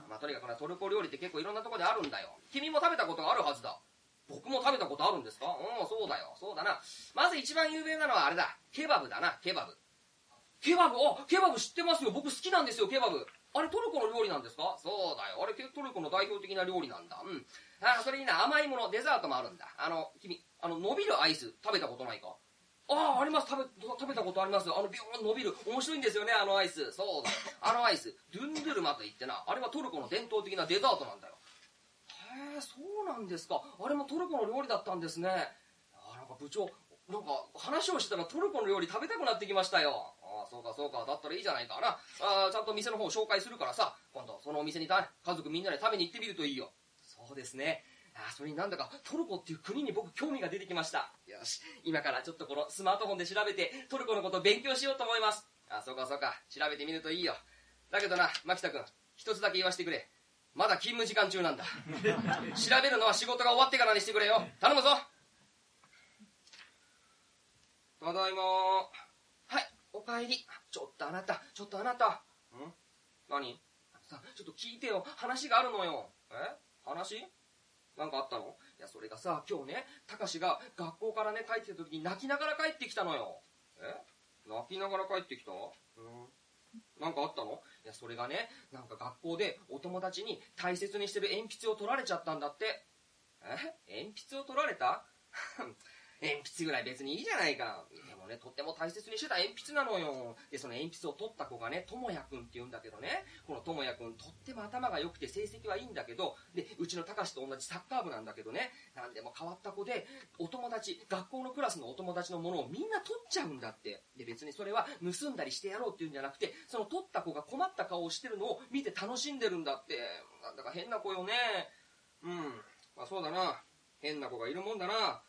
まあ、とにかくな、トルコ料理って結構いろんなとこであるんだよ。君も食べたことがあるはずだ。僕も食べたことあるんですか？うん、そうだよ。そうだな。まず一番有名なのはあれだ。ケバブだな、ケバブ。ケバブ？あ、ケバブ知ってますよ。僕好きなんですよ、ケバブ。あれトルコの料理なんですか？そうだよ。あれトルコの代表的な料理なんだ。うん。あそれにな、甘いもの、デザートもあるんだ。あの、君、あの、伸びるアイス、食べたことないか？ああ、あります。食べ、食べたことあります。あの、ビョーン伸びる。面白いんですよね、あのアイス。そうだ。あのアイス、ドゥンドゥルマと言ってな、あれはトルコの伝統的なデザートなんだよ。へえ、そうなんですか。あれもトルコの料理だったんですね。あなんか部長、なんか話をしてたらトルコの料理食べたくなってきましたよ。ああ、そうかそうか。だったらいいじゃないかな。ああ、ちゃんと店の方紹介するからさ、今度そのお店にた家族みんなで食べに行ってみるといいよ。そうですね。ああ、それになんだかトルコっていう国に僕興味が出てきました。よし、今からちょっとこのスマートフォンで調べてトルコのことを勉強しようと思います。ああ、そうかそうか。調べてみるといいよ。だけどな、牧田君、一つだけ言わせてくれ。まだ勤務時間中なんだ。<laughs> 調べるのは仕事が終わってからにしてくれよ。頼むぞ。ただいまはい、おかえり。ちょっとあなた、ちょっとあなた。ん？何？さ、ちょっと聞いてよ。話があるのよ。え？話？なんかあったの？いや、それがさ、今日ね、たかしが学校からね、帰ってきた時に泣きながら帰ってきたのよ。え？泣きながら帰ってきた？うん。なんかあったの？いや、それがね、なんか学校でお友達に大切にしてる鉛筆を取られちゃったんだって。え？鉛筆を取られた？<laughs> 鉛筆ぐらい別にいいじゃないか。でもね、とっても大切にしてた鉛筆なのよ。で、その鉛筆を取った子がね、ともやくんって言うんだけどね、このともやくん、とっても頭が良くて成績はいいんだけど、で、うちのたかしと同じサッカー部なんだけどね、なんでも変わった子で、お友達、学校のクラスのお友達のものをみんな取っちゃうんだって。で、別にそれは盗んだりしてやろうっていうんじゃなくて、その取った子が困った顔をしてるのを見て楽しんでるんだって。なんだか変な子よね。うん。まあそうだな。変な子がいるもんだな。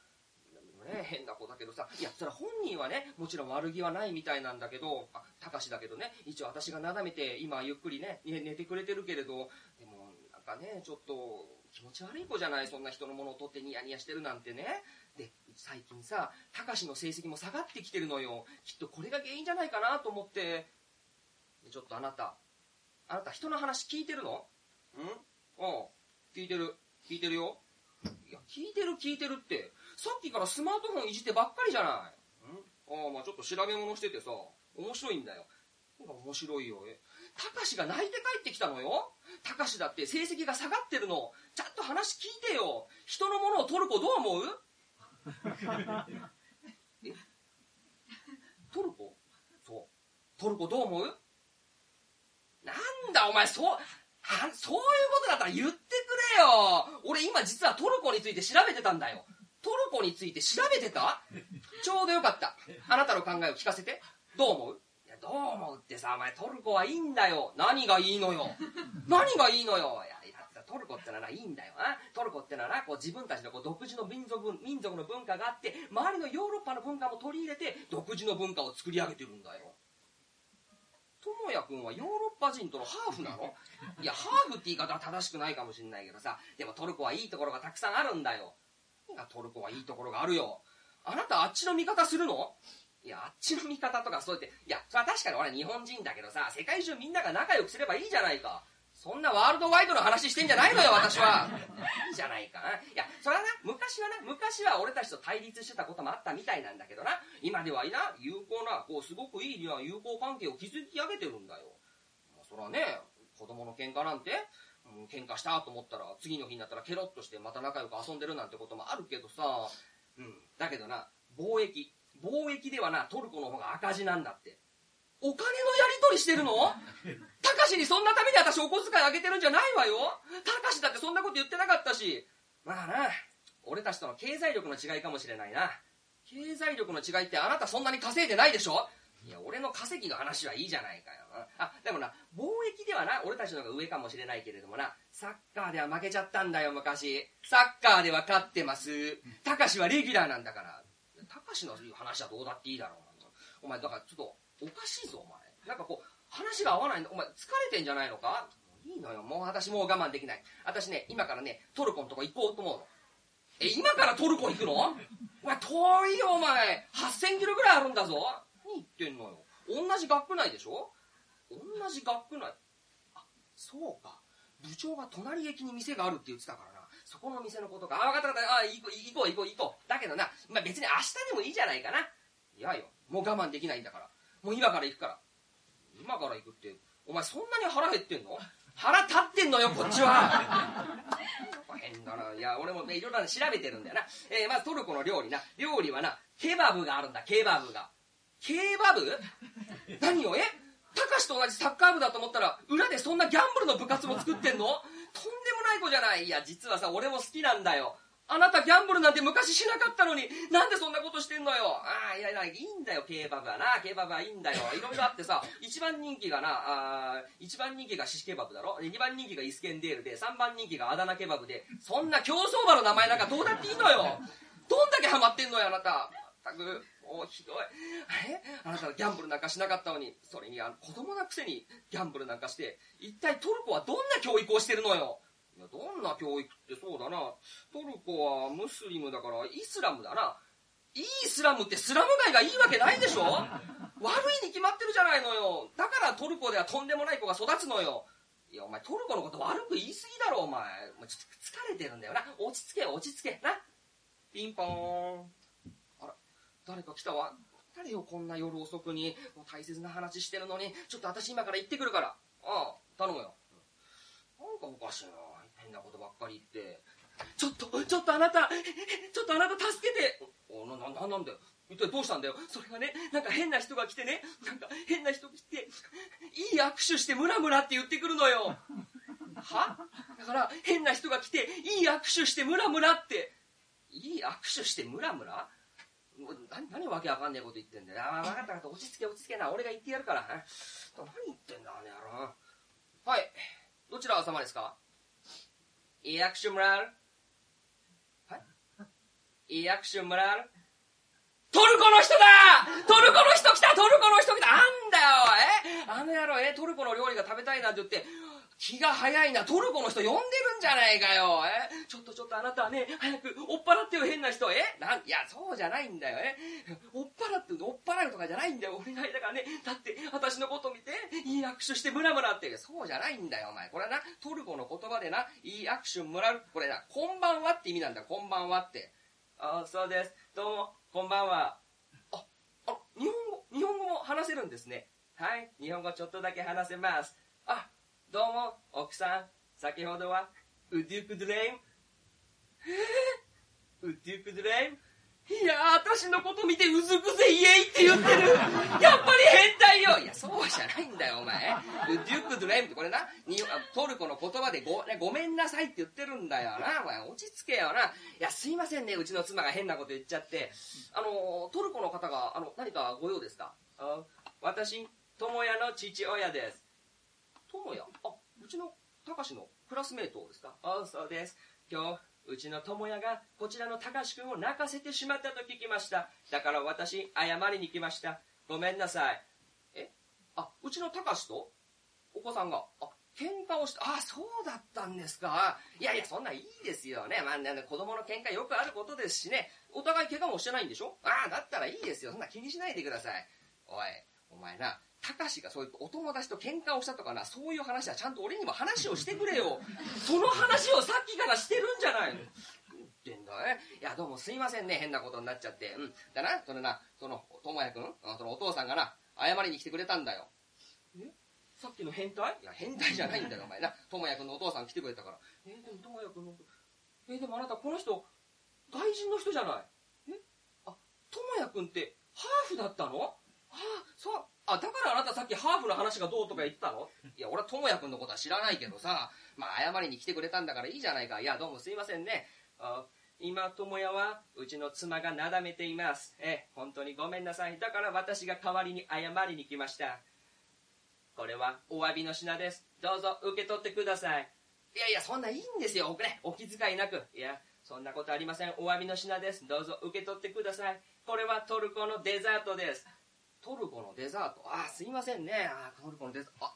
ね、変な子だけどさ、いや、それは本人はね、もちろん悪気はないみたいなんだけど、あ、たかしだけどね、一応私がなだめて、今ゆっくりね、ね寝てくれてるけれど、でも、なんかね、ちょっと、気持ち悪い子じゃない、そんな人のものを取ってニヤニヤしてるなんてね。で、最近さ、たかしの成績も下がってきてるのよ。きっとこれが原因じゃないかなと思って。でちょっとあなた、あなた人の話聞いてるの？ん？うん、聞いてる。聞いてるよ。いや、聞いてる聞いてるって、さっきからスマートフォンいじってばっかりじゃない。んああ、まあちょっと調べ物しててさ、面白いんだよ。なんか面白いよ。え、たかしが泣いて帰ってきたのよ。たかしだって成績が下がってるの。ちゃんと話聞いてよ。人のものを取る子どう思う？<laughs> え？トルコ？そう。トルコどう思う？なんだお前、そう、はそういうことだったら言ってくれよ俺今実はトルコについて調べてたんだよ。トルコについて調べてた？<laughs> ちょうどよかった。あなたの考えを聞かせて。どう思う？いや、どう思うってさ、お前トルコはいいんだよ。何がいいのよ。<laughs> 何がいいのよ。いや、いやトルコってのはないいんだよな。トルコってのはな、こう自分たちのこう独自の民族、民族の文化があって、周りのヨーロッパの文化も取り入れて、独自の文化を作り上げてるんだよ。ともやくんはヨーロッパ人とのハーフなの？<laughs> いや、ハーフって言い方は正しくないかもしれないけどさ、でもトルコはいいところがたくさんあるんだよ。いや、トルコはいいところがあるよ。あなたあっちの味方するの？いや、あっちの味方とかそうやって、いや、それは確かに俺日本人だけどさ、世界中みんなが仲良くすればいいじゃないか。そんなワールドワイドの話してんじゃないのよ、私は。いいじゃないかな。いや、それはな、昔はな、昔は俺たちと対立してたこともあったみたいなんだけどな、今ではいな、有効な、こう、すごくいい友好関係を築き上げてるんだよ。まあ、それはね、子供の喧嘩なんて、喧嘩したと思ったら、次の日になったらケロッとしてまた仲良く遊んでるなんてこともあるけどさ、うん、だけどな、貿易、貿易ではな、トルコの方が赤字なんだって。お金のやり取りしてるの？<laughs> たかしにそんなために私お小遣いあげてるんじゃないわよたかしだってそんなこと言ってなかったし。まあな、俺たちとの経済力の違いかもしれないな。経済力の違いってあなたそんなに稼いでないでしょ？いや、俺の稼ぎの話はいいじゃないかよ。あ、でもな、貿易ではな、俺たちの方が上かもしれないけれどもな、サッカーでは負けちゃったんだよ、昔。サッカーでは勝ってます。たかしはレギュラーなんだから。たかしの話はどうだっていいだろう。お前、だからちょっと、おかしいぞ、お前。なんかこう、話が合わないんだ。お前、疲れてんじゃないのか？いいのよ、もう私もう我慢できない。私ね、今からね、トルコのとこ行こうと思うの。え、今からトルコ行くの？お前、遠いよ、お前。8000キロぐらいあるんだぞ。何言ってんのよ。同じ学区内でしょ？同じ学区内。あ、そうか。部長が隣駅に店があるって言ってたからな。そこの店のことか。あ、分かった分かった。あ、行こう、行こう、行こう、行こう。だけどな、まあ、別に明日でもいいじゃないかな。いやよ、もう我慢できないんだから。もう今から行くから。今から行くって、お前そんなに腹減ってんの？腹立ってんのよ、こっちは。変だな。いや、俺もね、いろいろ調べてるんだよな。えーまずトルコの料理な。料理はな、ケバブがあるんだ、ケバブが。ケバブ？何を？え？たかしと同じサッカー部だと思ったら、裏でそんなギャンブルの部活も作ってんの？とんでもない子じゃない。いや、実はさ、俺も好きなんだよ。あなたギャンブルなんて昔しなかったのに、なんでそんなことしてんのよ。ああ、いやいや、いいんだよ、ケーバブはな。ケーバブはいいんだよ。いろいろあってさ、一番人気がな、あ一番人気がシシケバブだろ？二番人気がイスケンデールで、三番人気がアダナケバブで、そんな競走馬の名前なんかどうだっていいのよ。どんだけハマってんのよ、あなた。まったく、おひどい。えあなたギャンブルなんかしなかったのに、それにあの子供なくせにギャンブルなんかして、一体トルコはどんな教育をしてるのよ。いや、どんな教育ってそうだな。トルコはムスリムだからイスラムだな。イスラムってスラム街がいいわけないでしょ？<laughs> 悪いに決まってるじゃないのよ。だからトルコではとんでもない子が育つのよ。いや、お前トルコのこと悪く言いすぎだろ、お前。もうちょっと疲れてるんだよな。落ち着け、落ち着け。な。ピンポーン。誰か来たわ。誰よ、こんな夜遅くに。もう大切な話してるのに。ちょっと私今から行ってくるから。ああ、頼むよ。なんかおかしいな。変なことばっかり言って。ちょっと、ちょっとあなた、ちょっとあなた助けて。おな、な、なんだよ。一体どうしたんだよ。それがね、なんか変な人が来てね、なんか変な人来て、いい握手してムラムラって言ってくるのよ。は？だから変な人が来て、いい握手してムラムラって。いい握手してムラムラ？何何わけわかんねえこと言ってんだよ。あ分かった分かった。落ち着け落ち着けな。俺が言ってやるから。何言ってんだ、あの野郎。はい。どちら様ですか？いい握手もらう？はいいい握手もらう？トルコの人だトルコの人来たトルコの人来たあんだよえあの野郎えトルコの料理が食べたいなんて言って気が早いな。トルコの人呼んでるんじゃないかよ。え？ちょっとちょっとあなたはね、早く追っ払ってよ、変な人。え？なんいや、そうじゃないんだよ。え？追っ払って追っ払うとかじゃないんだよ。お願いだからね。だって、私のこと見て、いい握手してムラムラって。そうじゃないんだよ、お前。これな、トルコの言葉でな、いい握手もらう。これな、こんばんはって意味なんだ。こんばんはって。あ、そうです。どうも、こんばんは。あ、あ、日本語、日本語も話せるんですね。はい、日本語ちょっとだけ話せます。どうも、奥さん。先ほどは、 özür dilerim。özür <laughs> dilerim いやー、私のこと見てうずくぜイエイって言ってる。やっぱり変態よ。いや、そうじゃないんだよ、お前。 özür dilerim ってこれな、トルコの言葉でご,、ね、ごめんなさいって言ってるんだよな。お前、落ち着けよな。いや、すいませんね、うちの妻が変なこと言っちゃって。あの、トルコの方が、あの、何かご用ですか？あ私、友也の父親です。友也あ、うちの高志のクラスメートですか？あ、そうです。今日、うちの友也がこちらの高志くんを泣かせてしまったと聞きました。だから私、謝りに来ました。ごめんなさい。え？あ、うちの高志と？お子さんが、あ、喧嘩をした。あ、そうだったんですか。いやいや、そんないいですよね。まあ、ね、子供の喧嘩よくあることですしね。お互い怪我もしてないんでしょ？ああ、だったらいいですよ。そんな気にしないでください。おい、お前な、たかしがそういうお友達と喧嘩をしたとかな、そういう話はちゃんと俺にも話をしてくれよ。<laughs> その話をさっきからしてるんじゃないの。言ってんだね。いや、どうもすいませんね、変なことになっちゃって。うん。だな、それな、その、ともやくん、そのお父さんがな、謝りに来てくれたんだよ。え？さっきの変態？いや、変態じゃないんだよ、お前な。ともやくんのお父さん来てくれたから。えー、でもともやくんの、えー、でもあなたこの人、外人の人じゃない？え？あ、ともやくんってハーフだったの？はあ、そう。あ、だからあなたさっきハーフの話がどうとか言ってたの？いや、俺は智也君のことは知らないけどさ、まあ謝りに来てくれたんだからいいじゃないか。いや、どうもすいませんね。あ今、智也は、うちの妻がなだめています。え、本当にごめんなさい。だから私が代わりに謝りに来ました。これはお詫びの品です。どうぞ受け取ってください。いやいや、そんないいんですよ。ね、お気遣いなく。いや、そんなことありません。お詫びの品です。どうぞ受け取ってください。これはトルコのデザートです。トルコのデザート。あ、すいませんね。あ、トルコのデザート。あ、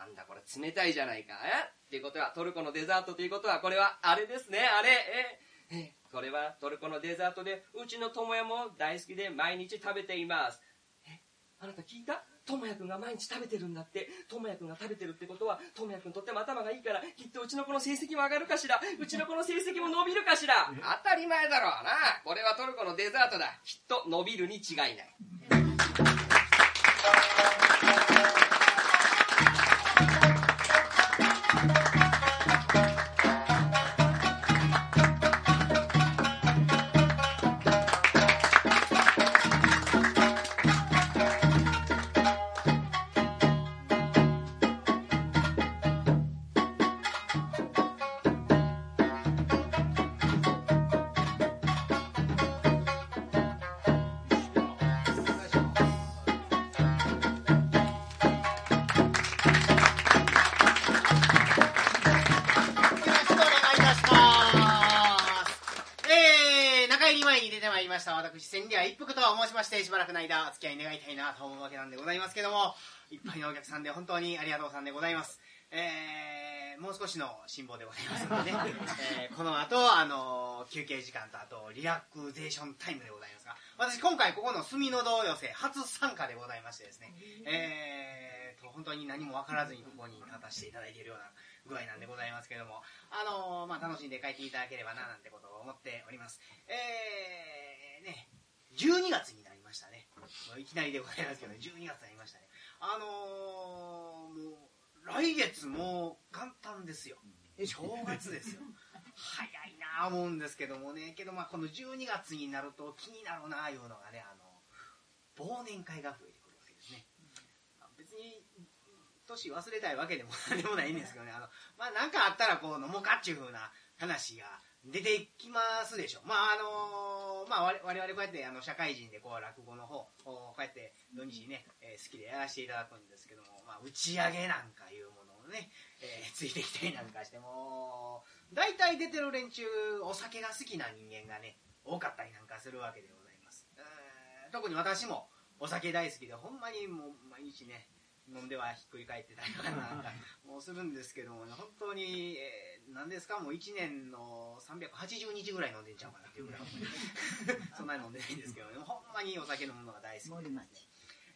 なんだこれ冷たいじゃないか。え？っていうことは、トルコのデザートということは、これはあれですね。あれ？え、え、これはトルコのデザートで、うちの友也も大好きで毎日食べています。え、あなた聞いた？智也くんが毎日食べてるんだって。智也くんが食べてるってことは、智也くんとっても頭がいいから、きっとうちの子の成績も上がるかしら。うちの子の成績も伸びるかしら。当たり前だろうな。これはトルコのデザートだ。きっと伸びるに違いない。くの間お付き合い願いたいなと思うわけなんでございますけどもいっぱいのお客さんで本当にありがとうさんでございます。えー、もう少しの辛抱でございますのでね、えー、この後あの休憩時間とあとリラクゼーションタイムでございますが私今回ここの隅の堂寄せ初参加でございましてですね。えーと本当に何も分からずにここに立たせていただいているような具合なんでございますけども、あのー、まあ、楽しんで帰っていただければな、なんてことを思っております。えー、ね、12月になりましたね。いきなりでございますけど、12月になりましたね。あのー、もう、来月もう元旦ですよ。正月ですよ。<laughs> 早いなあ思うんですけどもね、けどまあこの12月になると気になるなあいうのがね、あの、忘年会が増えてくるわけですね。別に年忘れたいわけでも何でもないんですけどね、あの、まあなんかあったらこう飲もうかっちゅうふうな話が出てきますでしょ。まああのまあ我々こうやってあの社会人でこう落語の方、こうやって土日にね、えー、好きでやらせていただくんですけども、まあ打ち上げなんかいうものをね、えー、<laughs> ついてきたりなんかしても、大体出てる連中、お酒が好きな人間がね、多かったりなんかするわけでございます。特に私もお酒大好きで、ほんまにもう毎日ね、飲んではひっくり返ってたりとかなんか <laughs> もうするんですけども、ね、本当に、えー、何ですかもう1年の380日ぐらい飲んでんちゃうかなっていうぐらい。<laughs> そんなに飲んでないんですけどね。ほんまにお酒飲むのが大好きで、ね、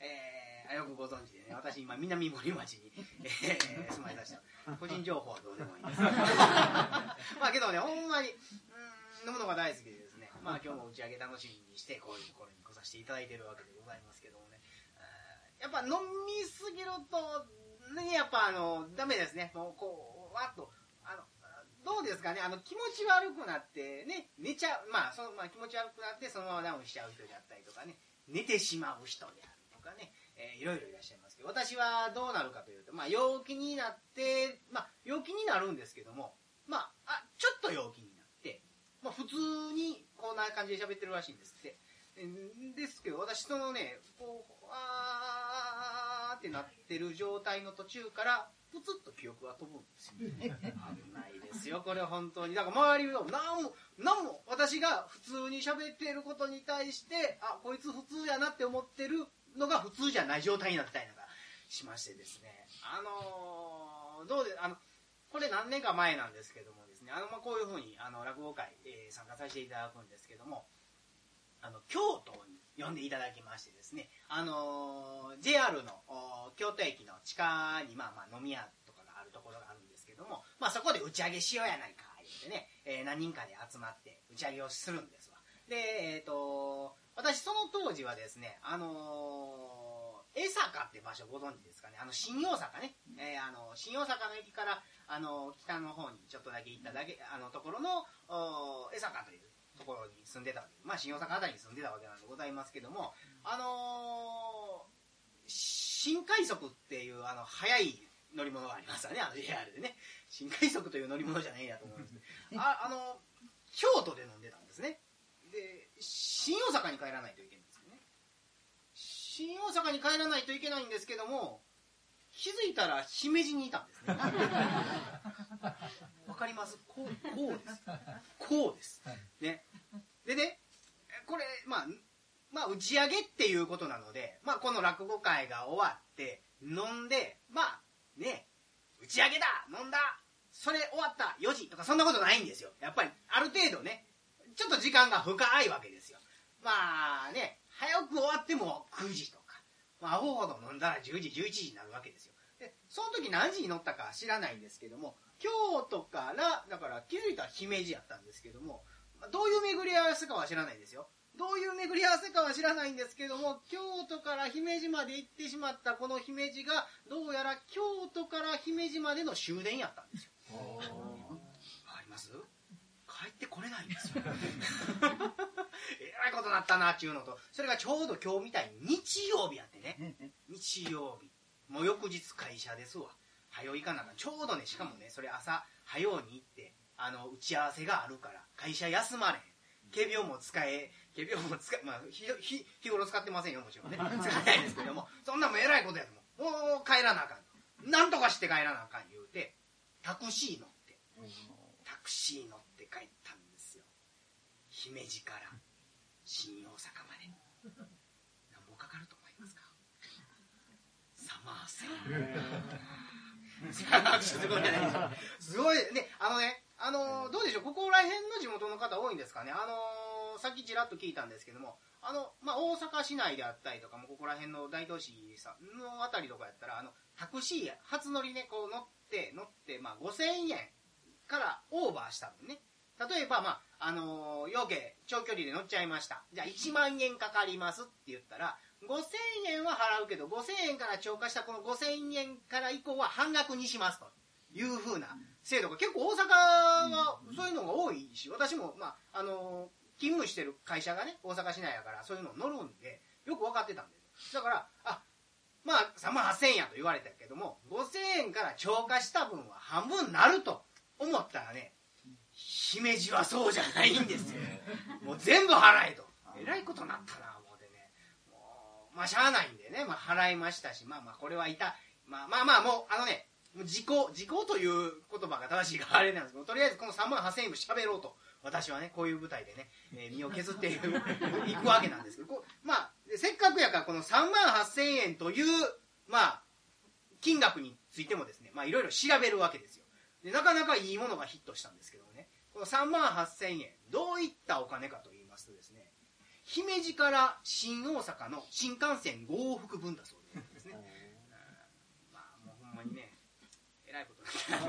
えー、よくご存知でね私今南森町に、えー、住まいだした。個人情報はどうでもいいんです。け <laughs> どまあけどねほんまにうん飲むのが大好きでですね。まあ今日も打ち上げ楽しみにしてこういうところに来させていただいてるわけでございますやっぱ飲みすぎると、ね、やっぱあの、ダメですね。もうこう、わっと、あの、どうですかね、あの、気持ち悪くなって、ね、寝ちゃう、まあ、その、まあ、気持ち悪くなってそのままダウンしちゃう人であったりとかね、寝てしまう人であるとかね、えー、いろいろいらっしゃいますけど、私はどうなるかというと、まあ、陽気になって、まあ、陽気になるんですけども、まあ、あ、ちょっと陽気になって、まあ、普通にこんな感じで喋ってるらしいんですって。ですけど、私そのね、こう、あーってなってる状態の途中から、プツッと記憶が飛ぶんですよ。危ないですよ、これ本当に。だから周りの、何も、何も、私が普通に喋っていることに対して、あ、こいつ普通やなって思ってるのが普通じゃない状態になったりなんかしましてですね。あのー、どうで、あの、これ何年か前なんですけどもですね、あの、まあ、こういうふうに、あの、落語会、えー、参加させていただくんですけども、あの、京都に呼んでいただきましてですね、あの、JR の京都駅の地下に、まあまあ飲み屋とかがあるところがあるんですけども、まあそこで打ち上げしようやないか、言ってね、えー、何人かで集まって打ち上げをするんですわ。で、えっ、ー、と、私その当時はですね、あの、江坂って場所ご存知ですかね、あの、新大阪ね、えー、あの、新大阪の駅から、あの、北の方にちょっとだけ行っただけ、あの、ところの、江坂というところに住んでたまあ新大阪あたりに住んでたわけなんでございますけどもあのー、新快速っていうあの速い乗り物がありますよねあの JR でね。新快速という乗り物じゃないやと思うんです。けどああの京都で飲んでたんですね。で新大阪に帰らないといけないんですよね。新大阪に帰らないといけないんですけども気づいたら姫路にいたんですね <laughs> <laughs> わかります？こうこうです。こうです、ね。でねこれまあまあ打ち上げっていうことなので、まあ、この落語会が終わって飲んでまあね打ち上げだ飲んだそれ終わった4時とかそんなことないんですよ。やっぱりある程度ねちょっと時間が深いわけですよ。まあね早く終わっても9時とか、まあ、アホほど飲んだら10時11時になるわけですよ。でその時何時に乗ったか知らないんですけども京都からだから気づいたら姫路やったんですけどもどういう巡り合わせかは知らないですよ。どういう巡り合わせかは知らないんですけども京都から姫路まで行ってしまったこの姫路がどうやら京都から姫路までの終電やったんですよ。わかります？帰ってこれないんですよ。<laughs> えらいことなったなっていうのとそれがちょうど今日みたいに日曜日やってね。日曜日。もう翌日会社ですわ早う行かなちょうどねしかもねそれ朝早うに行ってあの打ち合わせがあるから会社休まれへん。仮病も使え仮病も使えまあ日日日頃使ってませんよもちろんね。<laughs> 使えないですけどもそんなもんえらいことやと思う。もう帰らなあかん。なんとかして帰らなあかん言うてタクシー乗ってタクシー乗って帰ったんですよ。姫路から新大阪まで。何本かかると思いますか？3万8000円すごいじゃないですごいねあのねあのどうでしょうここら辺の地元の方多いんですかねあのさっきちらっと聞いたんですけどもあの、まあ、大阪市内であったりとかもここら辺の大都市さのあたりとかやったらあのタクシー初乗りねこう乗って乗って、まあ、5000円からオーバーしたのね例えば、まあ、あのー、要件、長距離で乗っちゃいました。じゃあ1万円かかりますって言ったら、5000円は払うけど、5000円から超過したこの5000円から以降は半額にしますというふうな制度が結構大阪はそういうのが多いし、私も、まあ、あのー、勤務してる会社がね、大阪市内やからそういうの乗るんで、よく分かってたんです。だから、あ、まあ、3万8000円やと言われたけども、5000円から超過した分は半分になると思ったらね、姫路はそうじゃないんですよ。<laughs> もう全部払えと。えらいことになったなまあしゃあないんでね、まあ、払いましたし。まあまあこれはいた。まあまあまあもうあのね時効時効という言葉が正しいかあれなんですけどとりあえずこの3万8000円も喋ろうと。私はねこういう舞台でね、えー、身を削ってい <laughs> くわけなんですけど。こまあせっかくやからこの3万8000円というまあ金額についてもですねまあいろいろ調べるわけですよ。でなかなかいいものがヒットしたんですけどね。この3万8000円どういったお金かといますとですね姫路から新大阪の新幹線5往復分だそうですね。まあもうほんまにねえらいことだから。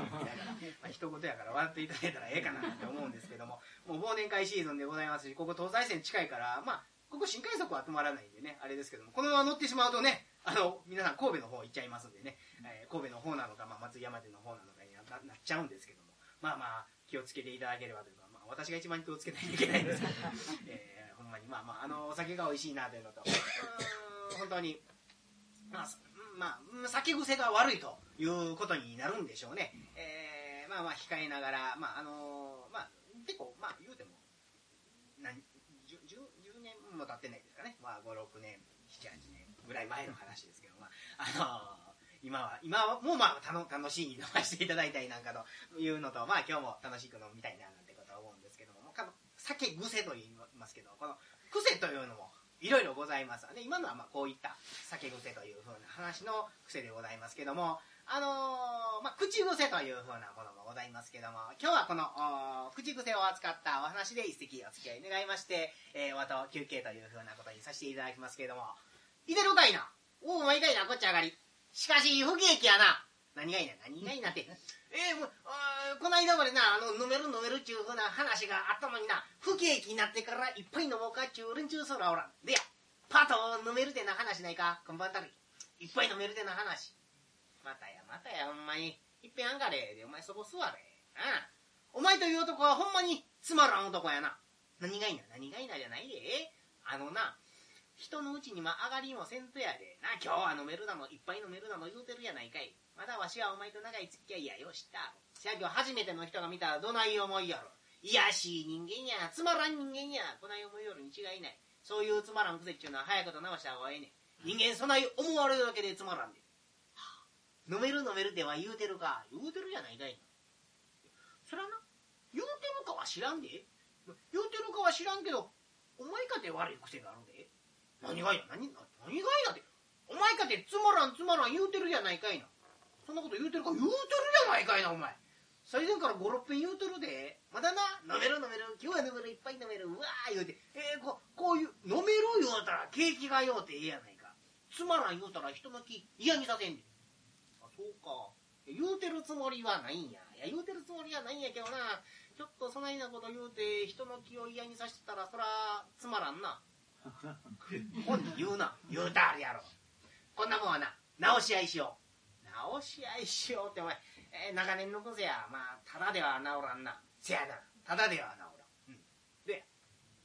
まあ一言やから笑っていただいたらええかなって思うんですけども。もう忘年会シーズンでございますしここ東西線近いからまあここ新快速は止まらないんでねあれですけども。このまま乗ってしまうとねあの皆さん神戸の方行っちゃいますんでね、えー、神戸の方なのか、まあ、松山店の方なのかになっちゃうんですけども。まあまあ気をつけていただければというか、まあ、私が一番気をつけないといけないんですけど、<laughs> えー、まに。まあまああのお酒が美味しいなというのと。本当にまあまあ酒癖が悪いということになるんでしょうね、えー、まあまあ控えながらまああのまあ結構まあ言うても何 10, 10, 年も経ってないですかね、まあ、56年78年ぐらい前の話ですけど、まああの今は、今はもうまあ楽楽しいに飲ませていただいたりなんかというのと、まあ今日も楽しく飲みたいな酒癖と言いますけど、この癖というのもいろいろございますね。今のはまこういった酒癖というふうな話の癖でございますけども、あのー、まあ、口癖というふうなものもございますけども、今日はこの、口癖を扱ったお話で一席お付き合い願いまして、えー、お後休憩というふうなことにさせていただきますけども、いてるかいな？おお、毎回な、こっち上がり。しかし、不景気やな。何がいいな、何がいいなって。えー、もう、この間までな、あの、飲める飲めるっちゅうふうな話があったのにな、不景気になってからいっぱい飲もうかっちゅう連中そらおらん。でや、パッと飲めるてな話ないか、こんばんたり。いっぱい飲めるてな話。またや、またや、ほんまに。いっぺんあんかれ。で、お前そこ座れ。ああ。お前という男はほんまにつまらん男やな。何がいいな、何がいいなじゃないで。あのな、人のうちにも上がりもせんとやで。な、今日は飲めるだの、いっぱい飲めるだの言うてるやないかい。まだわしはお前と長い付き合いやよしたせや今日初めての人が見たらどない思いやろ。いやしい人間や、つまらん人間や、こない思いよるに違いない。そういうつまらん癖っちゅうのは早いこと直した方がええねん。人間そない思われるだけでつまらんで。飲める飲めるでは言うてるか。言うてるじゃないかい。そらな、言うてるかは知らんで。言うてるかは知らんけど、お前かて悪い癖があるで。何がいな何？何がいなってお前かてつまらんつまらん言うてるじゃないかいな。そんなこと言うてるか？言うてるじゃないかいなお前。最前から56分言うてるで。まだな。飲める飲める。今日は飲める。いっぱい飲める。うわー言うて。えー、ここういう飲める？言うたら景気がようてええやないか。つまらん言うたら人の気嫌にさせんで。あそうか。言うてるつもりはないんや。いや言うてるつもりはないんやけどな。ちょっとそないなこと言うて人の気を嫌にさせてたらそらつまらんな。<laughs> 本に言うな。言うたあるやろ。こんなもんはな。直し合いしよう。直し合いしようってお前、えー、長年の癖や。まあただでは治らんな。せやな。ただでは治らん、うん、で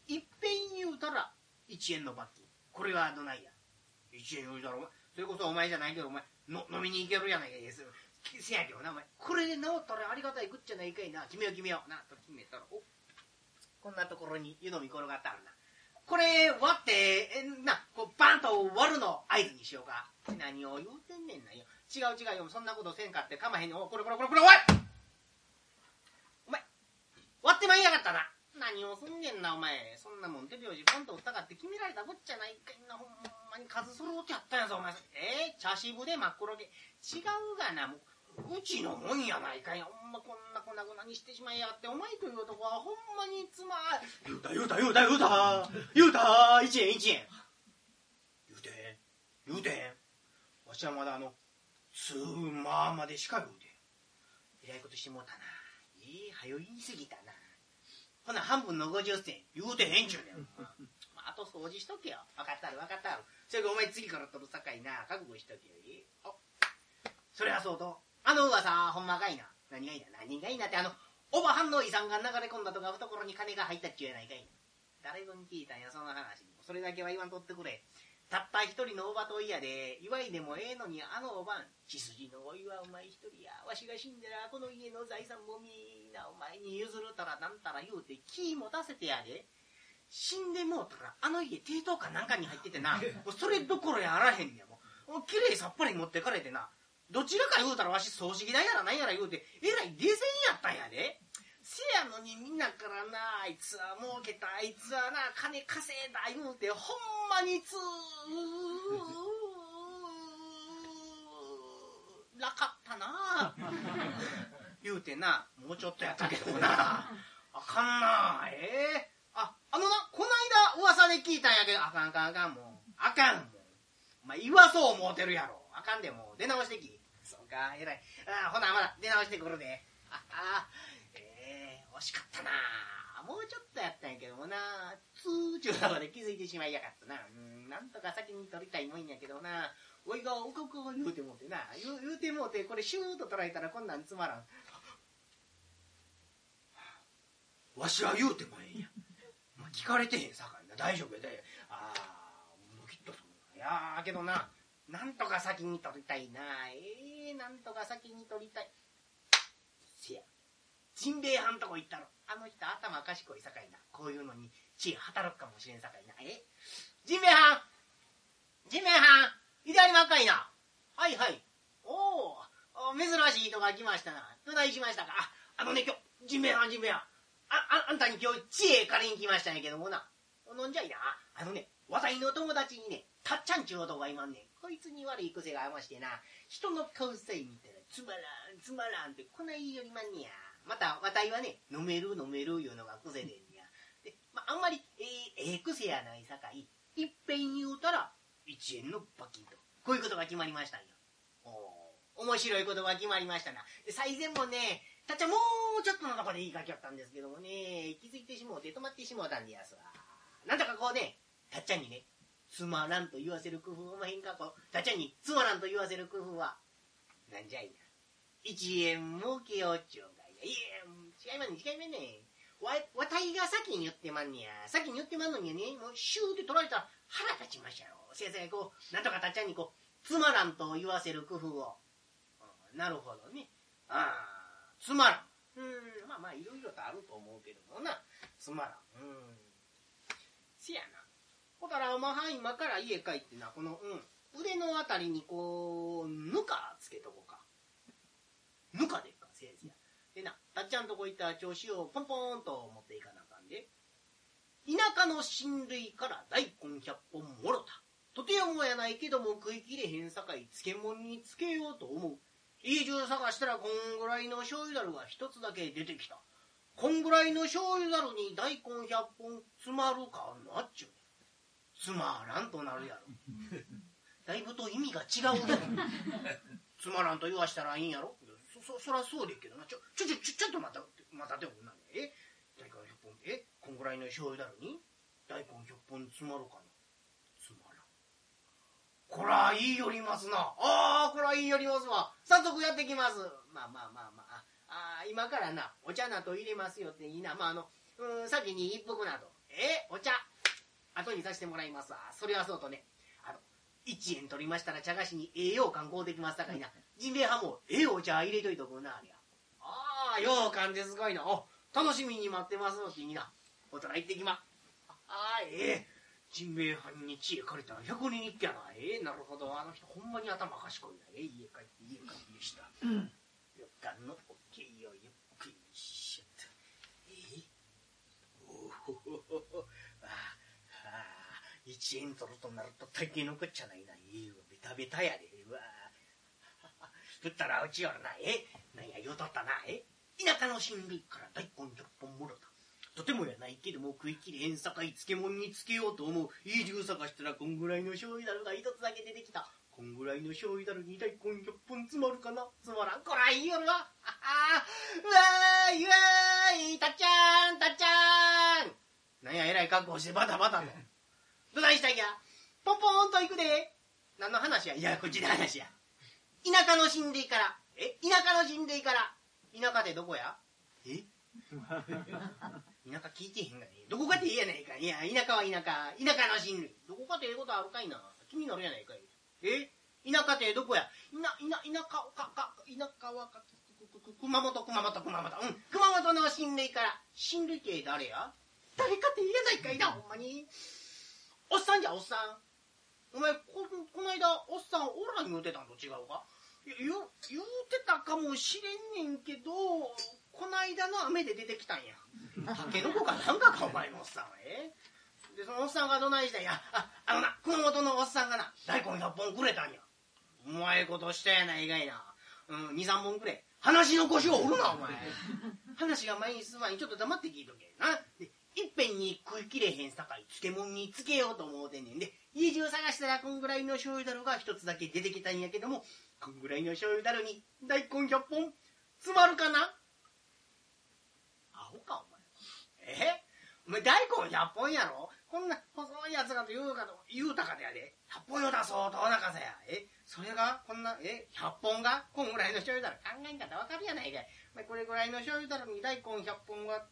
いっぺん言うたら1円の罰金。これはどないや。1円言うたらお前それこそお前じゃないけどお前の飲みに行けるやないか。いですせやけどなお前。これで治ったらありがたいぐっちゃないかいな。決めよう決めようなと決めたらおこんなところに湯飲み転がってあるな。これ割ってえなこうバンと割るの合図にしようか。何を言うてんねんな。よ違う違うよ。そんなことせんかってかまへんにおこれこれこれこれおいお前割ってまいやがったな何をすんねんなお前そんなもん手拍子ポンと打ったかって決められたこっちゃないかいなほんまに数揃うてやったんやぞお前えー、茶渋で真っ黒で違うがなもううちのもんやないかい。なほんまこんな粉々にしてしまいやってお前という男はほんまにつま言うた言うた言うた言うた。言うた一円一円。言うて言うて。わしはまだあのつままでしか言うてえらいことしてもうたな。ええはよ言い過ぎたな。ほな半分の50銭言うてへんちゅうねん、まあ、あと掃除しとけよ。分かったる分かったる。それからお前次から取るさかいな。覚悟しとけよ。え。あそれはそうと。あの噂ほんまかいな。何がいいな何がいいなってあのおばはんの遺産が流れ込んだとか懐に金が入ったっちゅうやないかい誰ぞに聞いたんやその話それだけは言わんとってくれ。たった一人のおばといやで祝いでもええのにあのおばん血筋のおいはお前一人や。わしが死んだらこの家の財産もみんなお前に譲るたらなんたら言うて気持たせてやで。死んでもうたらあの家抵当かなんかに入っててな。もうそれどころやあらへんねやもうもうきれいさっぱり持ってかれてな。どちらか言うたらわし葬式代やらなんやら言うてえらい冷静にやったんやで。せやのにみんなからなあいつは儲けたあいつはな金稼いだ言うてほんまにつーらかったな。<laughs> 言うてなもうちょっとやったけどな。あかんな。ええ。ああのなこないだ噂で聞いたんやけどあかんあかんあかんもうあかんもう。お前言わそう思うてるやろ。あかんでもう。出直してきか。えらい。あほなまだ出直してくるで。ああええ惜しかったな。もうちょっとやったんやけどもな。つーちゅうとこで気づいてしまいやがったな。うんなんとか先に取りたいもんやけどな。おいがおかおか言うてもうてな。言う言うてもうてこれシューッと捉えたらこんなんつまらん。わしは言うてもええんや、まあ、聞かれてへんさかいな。大丈夫やで。ああもうきっとそういやけどな。なんとか先に取りたいなええなんとか先に取りたい。せや。ジンベエハンとこ行ったろあの人頭賢いさかいな。こういうのに知恵働くかもしれんさかいな。え？ジンベエハンジンベエハンいでありまっかいな。はいはい。おお珍しい人が来ましたな。どないしましたか？あのね今日ジンベエハンジンベエハンあああんたに今日知恵借りに来ましたんやけどもな。飲んじゃいな。あのねわたいの友達にねたっちゃんちゅう男がいまんねん。こいつに悪い癖がありましてな人の顔さえ見たらつまらんつまらんってこないよりまんねや。またわたいはね飲める飲めるいうのが癖でんねや。で、まあ、あんまりえー、ええ癖やないさかいいっぺん言うたら1円の罰金とこういうことが決まりましたんよ。お面白いことが決まりましたな。で最前もねたっちゃんもうちょっとのとこで言いかけよったんですけどもね気づいてしもうて止まってしもうたんでやすわ。なんとかこうねたっちゃんにねつまらんと言わせる工夫おまへんかこたっちゃんにつまらんと言わせる工夫は。なんじゃいな1円儲けようちゅうんかいないや違いまんねん違いまんね。わわたいが先に言ってまんねや。先に言ってまんのにねもうシューって取られたら腹立ちましたよ先生こうなんとかたっちゃんにこうつまらんと言わせる工夫を、なるほどね。ああつまらん。うんまあまあいろいろとあると思うけどもな。つまらん。うん。せやな。ほたらまは今から家帰ってなこの、うん、腕のあたりにこうぬかつけとこうか。ぬかでっか先生や。でなたっちゃんとこ行った調子をポンポーンと持っていかなあかんで。田舎の親類から大根100本もろた。とてもやないけども食いきれへんさかい漬物につけようと思う。家中探したらこんぐらいの醤油だるが一つだけ出てきた。こんぐらいの醤油だるに大根100本詰まるかなっちゅう。つまらんとなるやろ。だいぶと意味が違うねつまらんと言わしたらいいんやろ。そそそらそうでっけどな。ちょちょちょちょっと待た。待たておくんな。え？大根100本。え？こんぐらいの醤油だるに？大根100本詰まるかな。つまらん。こらいいよりますな。ああこらいいよりますわ。早速やってきます。まあまあまあまあ。あー今からなお茶なと入れますよっていいな。まああのうん先に一服なと。え？お茶。後にさせてもらいます。わそれはそうとね。あの1円取りましたら茶菓子に栄養感買うてきますさかいな。ジンベエハもええお茶入れといとくなありゃ。ああようかんですごいな。お楽しみに待ってますのっていいな。おとら行ってきま。ああええ。ジンベエハンに知恵借りたら100人一挙やな。ええなるほど。あの人ほんまに頭賢いな。ええ家帰って家帰って家したよっかんのおけいをゆっくりしよっとええお1円取るとなると大抵のこっちゃないな。ええわ、ベタベタやで。うわ振 <laughs> ったらうちよるな。え？なんや言うとったな。え？田舎の親類から大根10本もろた。とてもやないけども食い切れへんさかい漬物につけようと思う。いい理由探したらこんぐらいの醤油だるが一つだけ出てきた。こんぐらいの醤油だるに大根10本詰まるかな詰まらん。こらいいよるわ。あはうわーい、うわーい、たっちゃん、たっちゃん。なんや、えらい格好してバタバタと。どないしたんや？ポンポンと行くで。何の話や？いや、こっちで話や。田舎の死んでいから。え？田舎の死んでいから。田舎ってどこや？え？田舎聞いてへんがね。どこかっていいやないか。いや、田舎は田舎。田舎の親類。どこかってええことあるかいな。気になるやないかい。え？田舎ってどこや？いな、いな、田舎か、か、田舎はか、くくく熊本、熊本、熊本。うん。熊本の親類から。親類って誰や？誰かって言えないかいな、ほんまに。おっさんじゃ、おっさん。お前、こ、この間、おっさん、おらん言うてたんと違うか？言う、言うてたかもしれんねんけど、この間の雨で出てきたんや。タケノコかなんかか、お前のおっさんは。え？で、そのおっさんがどないしたんや？あ、あのな、熊本のおっさんがな、大根100本くれたんや。うまいことしたやないかいな。うん、2、3本くれ。話の腰を折るな、お前。話が前に進む前にちょっと黙って聞いとけ。な。で、いっぺんに食いきれへんさかい、漬物につけようと思うてんねんで、家中探したらこんぐらいの醤油だるが一つだけ出てきたんやけども、こんぐらいの醤油だるに大根100本詰まるかな？アホか、お前。え？お前大根100本やろ？こんな細いやつがと言うかと、言うたかでやで。100本よだそうとお腹さや。え？それが、こんな、え ?100 本がこんぐらいの醤油だる。考えんかったらわかるやないかい。お前これぐらいの醤油だるに大根100本は、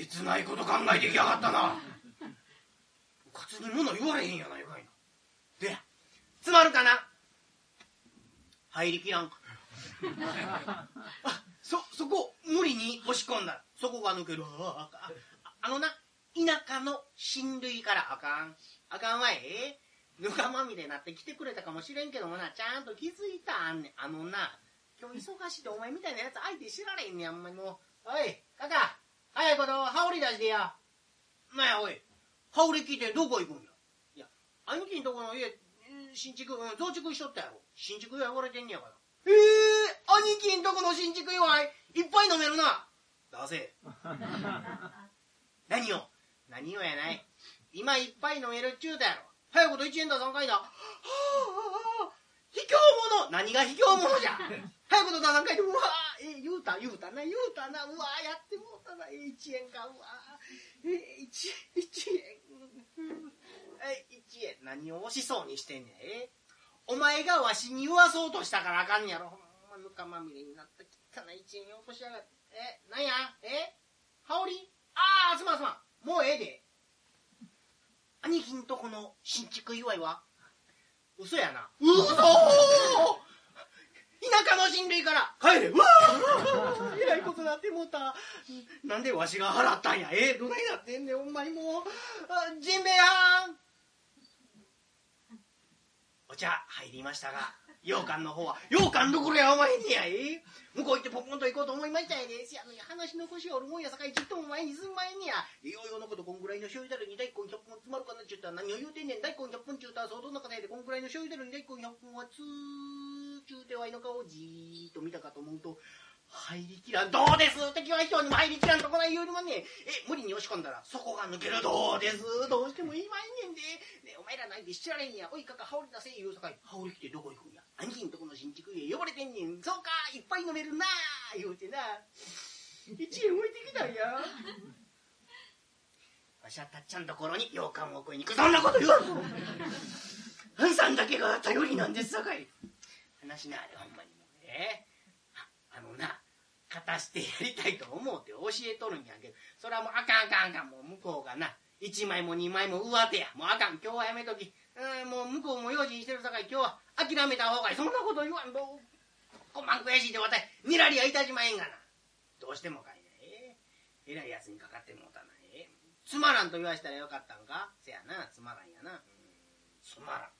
えげつないこと考えてきやがったな。かつに物言われへんやないかいな。で、詰まるかな入りきらん。<laughs> あ、そ、そこ、無理に押し込んだ。そこが抜ける。あああのな、田舎の親類からあかん。あかんわい。ぬかまみれになって来てくれたかもしれんけどもな、ちゃんと気づいたあんね。あのな、今日忙しいでお前みたいなやつ相手知られんねん、あんまりもう。おい、カカ、早いこと、羽織出してや。なや、おい、羽織聞いてどこ行くんや？いや、兄貴んとこの家、えー新築、うん増築しとったやろ。新築祝われてんねやから。ええー、兄貴んとこの新築祝い、いっぱい飲めるな。出せ。<laughs> 何を？何をやない。今いっぱい飲めるっちゅうたやろ。早いこと1円だ3回だ。はあ、はあ、卑怯者何が卑怯者じゃ早いことだ3回で、うわえー、言うた言うたな、言うたな、うわやってもうたな、え、1円か、うわえー、1円、1円。え、1円。何を押しそうにしてんねん。えーお前がわしに言わそうとしたからあかんやろ。ほんまぬかまみれになった汚い一円よこしやがって。え、なんや？え羽織？ああ、すまんすまん。もうええで。兄貴んとこの新築祝いは？嘘やな。嘘田舎の親類から帰れ。うわー <laughs> えらいことなってもうた。なんでわしが払ったんや。えどないなってんねん、ほんまにもう。あジンベエはんお茶入りましたが、羊羹の方は、羊羹どころやお前にやえ向こう行ってポコンと行こうと思いましたやで。せやのに話の腰おるもんやさかいちっとも前にすん前にや。ようようのことこんぐらいの醤油だるに大根100本詰まるかなっちゅったら何を言うてんねん。大根100本ちゅうたら相当な方やでこんぐらいの醤油だるに大根100本はつーちゅうてわいの顔をじーっと見たかと思うと、入りきらん。どうです？敵は人にも入りきらんとこないよりもね、え、無理に押し込んだら底が抜ける。どうです？どうしてもいいまいんねんで。ね、お前らないで知られんや。おいかか、羽織出せ言うさかい。羽織来てどこ行くんや。兄貴んとこの新築へ呼ばれてんねん。そうか、いっぱい飲めるな言うてな。一円置いてきたんや。わしはたっちゃんところに羊羹を食いに行く。そんなこと言わんぞ。あんさんだけが頼りなんですさかい。話なあれ、ほんまにもうね。あのな、勝たしてやりたいと思うて教えとるんやけど、それはもうあかんあかんあかん、もう向こうがな、1枚も2枚も上手や。もうあかん、今日はやめとき。うん、もう向こうも用心してるさかい、今日は諦めた方がいい。そんなこと言わんと、こまん悔しいでわたい、にらりはいたしまへんがな。どうしてもかいね。えらいやつにかかってもうたな。えつまらんと言わしたらよかったんかせやな、つまらんやな。うん、つまらん。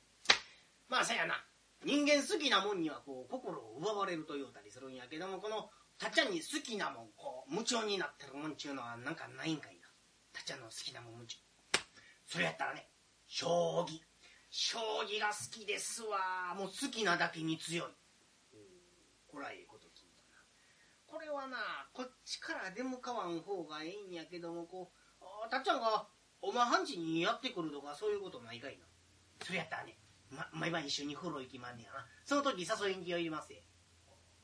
まあせやな。人間好きなもんにはこう心を奪われると言うたりするんやけどもこのたっちゃんに好きなもんこう夢中になってるもんちゅうのはなんかないんかいな。たっちゃんの好きなもんもんちそれやったらね将棋。将棋が好きですわ。もう好きなだけに強い。こらええこと聞いたな。これはなこっちから出向かわん方がええんやけどもこうたっちゃんがおまはんちにやってくるとかそういうことないかいな。それやったらね、ま、毎晩一緒に風呂行きまんねやな。その時誘いに気を入れますよ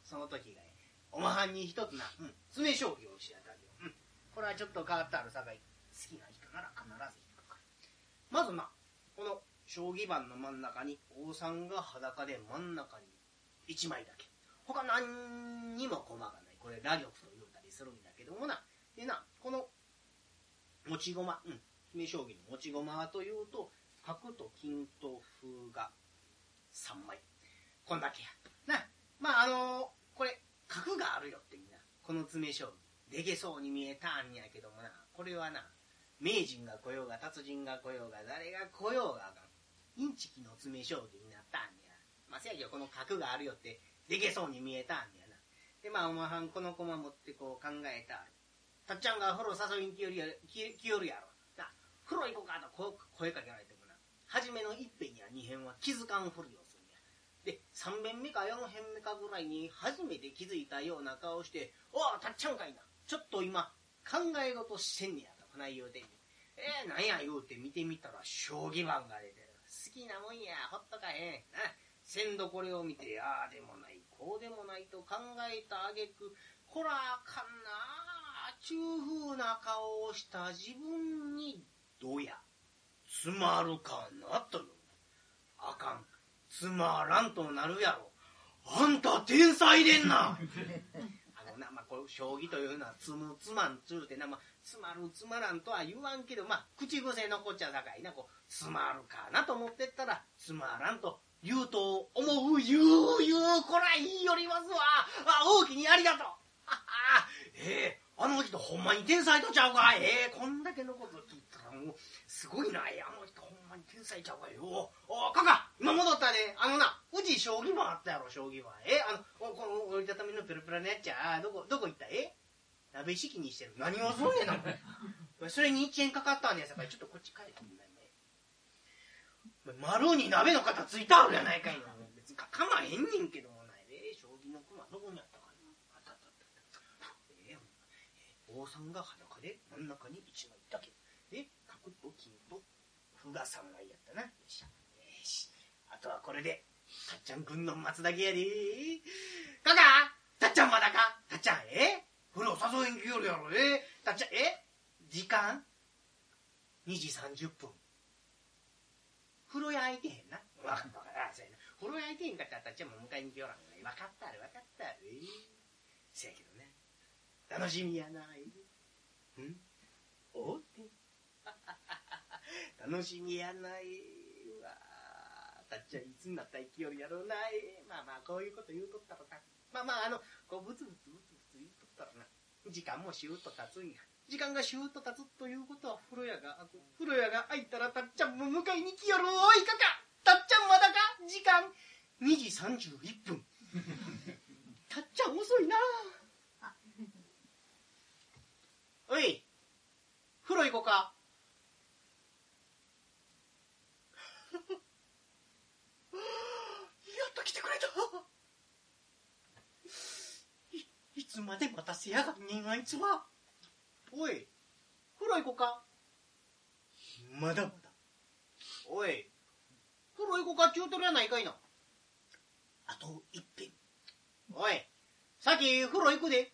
その時がねおまはんに一つな、うん、詰将棋を教えてあげよう、ん、これはちょっと変わってあるさかい好きな人なら必ず行くから。まずなこの将棋盤の真ん中に王さんが裸で真ん中に1枚だけ。他何にも駒がない。これ羅玉と言うたりするんだけどもな。でなこの持ち駒うん詰将棋の持ち駒というと角と金と歩が3枚。こんだけや。なまああのこれ角があるよってみんな。この詰将棋でけそうに見えたんやけどもな。これはな名人が来ようが達人が来ようが誰が来ようがあかん。インチキの詰将棋になったんや。まあせやけどこの角があるよってでけそうに見えたんやな。でまあおまはんこの駒持ってこう考えた。たっちゃんが風呂誘いに来よるやろ。な風呂行こうかとこう声かけられて初めの一辺や二辺は気づかんふりをするんや。で三遍目か四辺目かぐらいに初めて気づいたような顔して「おおたっちゃんかいな。ちょっと今考え事してんねや」とこない言うてんねん。えー、なんや言うて見てみたら将棋盤が出てる。好きなもんやほっとかへん。な先度これを見てああでもないこうでもないと考えたあげくこらあかんな。あちゅうふうな顔をした自分にどうや。つまるかなと。いうあかん。つまらんとなるやろ。あんた天才でんな。<laughs> あのな、まあ、こう将棋というのはつむつまんつうてな、まあ、つまるつまらんとは言わんけどまあ口癖残っちゃさかいな。こうつまるかなと思ってったらつまらんと言うと思う言う言うこら言いよりますわ。あ大きにありがとう。ははええあの人ほんまに天才とちゃうか。ええこんだけのこと聞いもうすごいな。ええあの人ほんまに天才ちゃうか。よおおかか今戻ったで。あのなうち将棋盤あったやろ将棋盤えあのおこの折りたたみのペラペラのやっちゃ。どこどこ行った？え？鍋敷きにしてる何をすんねんなこれそれに1円かかったんやさかい。ちょっとこっち帰ってみないね丸に鍋の型ついたあるやないかいな。別にかかまへんねんけどもないで。将棋の駒どこにあったかな。あったあったあった。ええ王さんが裸で真ん中に1枚だけ。で角と金と歩が3枚やったな。よっし。ゃよし。あとはこれでたっちゃんくんの待つだけやで。かか？たっちゃんまだか？たっちゃんえ？風呂誘いに来よるやろえ？たっちゃんえ？時間？2時30分風呂屋空いてへんな。わかったあそうやな。風呂屋空いてへんかったらたっちゃんも迎えに来よらんが分かったる分かった。るえ？せやけどね楽しみやなえうん？おって。楽しみやないうわ。たっちゃんいつになったら生きよるやろうなえまあまあこういうこと言うとったらなまあまああのこうブツブツブツブツ言うとったらな。時間もシューッと経つんや。時間がシューッと経つということは風呂屋が風呂屋が開いたらたっちゃんも迎えに来よる。おいかかたっちゃんまだか？時間。2時31分。<laughs> たっちゃん遅いな。おい。風呂行こうかで待たせやがんねんあいつは。おい、風呂行こうか？まだまだ。おい、風呂行こうかって言うとるやないかいな。あと一遍。おい、さっき風呂行くで。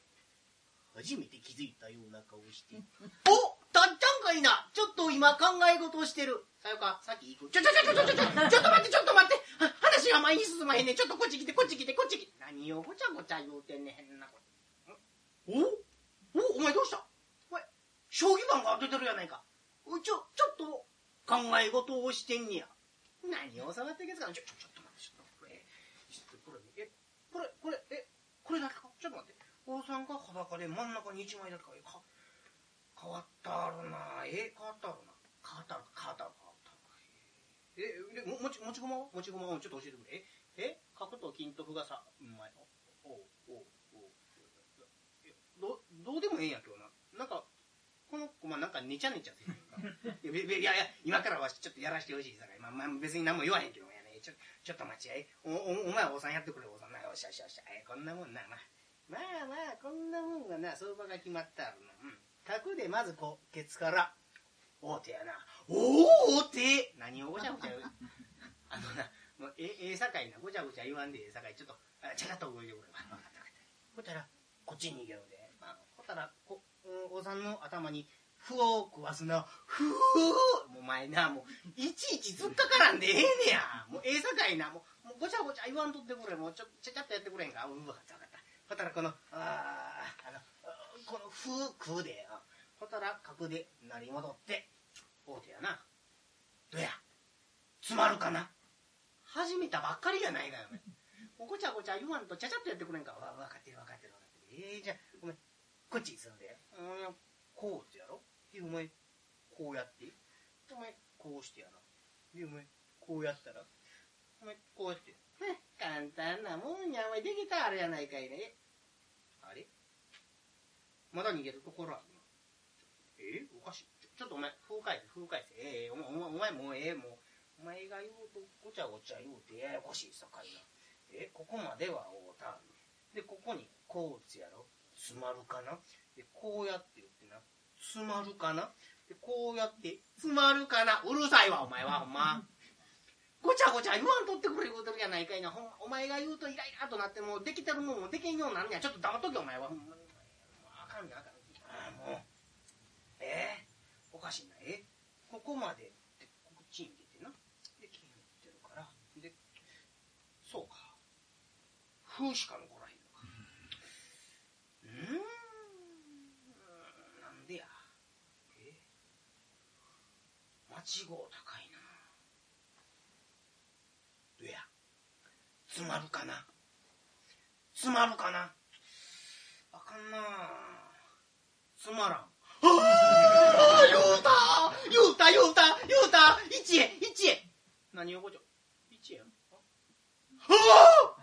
初めて気づいたような顔して。おたっちゃんかいなちょっと今考え事をしてる。さよか、さっき行く。ちょちょちょちょちょちょちょっと待ってちょっと待って話が前に進まへんねちょっとこっち来てこっち来てこっち来て。何をごちゃごちゃ言うてんねんなこと。お？お？お前どうした？お前将棋盤が出てるやないか。おいちょちょっと考え事をしてんねや。何を触ってけつか？なちょちょちょっと待ってちょっとこれちょっとこれえこれこれえこれだけか？ちょっと待って。王さんが裸で真ん中に1枚だけか？か変わったあるな。え変わったあるな。変わったある変わったある変わったあるえでもち持ち駒は持ち駒はちょっと教えてくれ。ええ角と金と歩がさうまいおおおおどどうでもええんやけどな。なんかこの子、まあ、なんかねちゃねちゃする <laughs> やんか。いやいやいや今からはちょっとやらしてほしいさかい、まあまあ、別に何も言わへんけどやね。ちょちょっと待ちやい。おおお前おさんやってくれおさん。なよしよしよし。えこんなもんな。まあまあまあこんなもんがな相場が決まったらな。うん。角でまずこうケツから。大手やな。おお大手。何をごちゃごちゃ言う。<laughs> あのなもうえええさかいな。ごちゃごちゃ言わんでええさかい。ちょっとあちゃかっと動いてくれ。わ分かった分かった。ほったらこっちに逃げろで、ったらこおさんの頭にふを食わすな。ふうもうお前なもういちいち突っかからんでええねや。もうええさかいな。もうもうごちゃごちゃ言わんとってくれ。もうちょちゃちゃっとやってくれへんか。うん分かった分かった。ほたらこのああのこのふう食うであほたら角でなり戻って。大手やな。どやつまるかな。始めたばっかりやないかよお前。ごちゃごちゃ言わんとちゃちゃっとやってくれんか。わ分かってる分かってる分かってる。ええじゃあお前こっちに住んでうんこうってやろ？でお前こうやって？お前こうしてやなでお前こうやったら？お前こうやって？簡単なもんやお前できたあれやないかいね。あれ？まだ逃げるところあるなえ？おかしい。ちょっとお前風返せ風返せえ。えお前お前お前もうええもうお前が言うとごちゃごちゃ言うてややこしいさかいな。え？ここまではおうたでここにこうつやろ？つまるかな？でこうやって言ってな。つまるかな？でこうやってつまるかな？うるさいわお前はほんま。ごちゃごちゃ言わんとってくれ言うてるやないかいな。ほんお前が言うとイライラとなってもうできてるもんもできんようになんねや。ちょっと黙っとけお前は。ほんまに。あかんねあかんああもう。ええおかしいな。え？ここまで。でこっちに出てな。で金持ってるから。でそうか。風しかの8号高いな。どや？詰まるかな？詰まるかな？あかんな。つまらん。ああ言うた言うた言うた言うた！1円1円。何をこちょ？1円？あ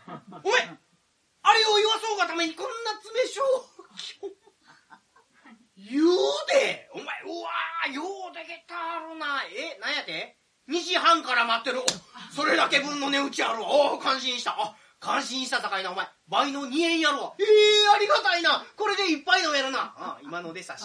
あお前あれを言わそうがためにこんな詰め将棋言うでお前うわーようできたるな。えなんやて？2時半から待ってる。それだけ分の値打ちあるわ。お感心した。あ感心したさかいな。お前倍の2円やろ。わええー、ありがたいな。これでいっぱい飲めるな。あ今のでさし。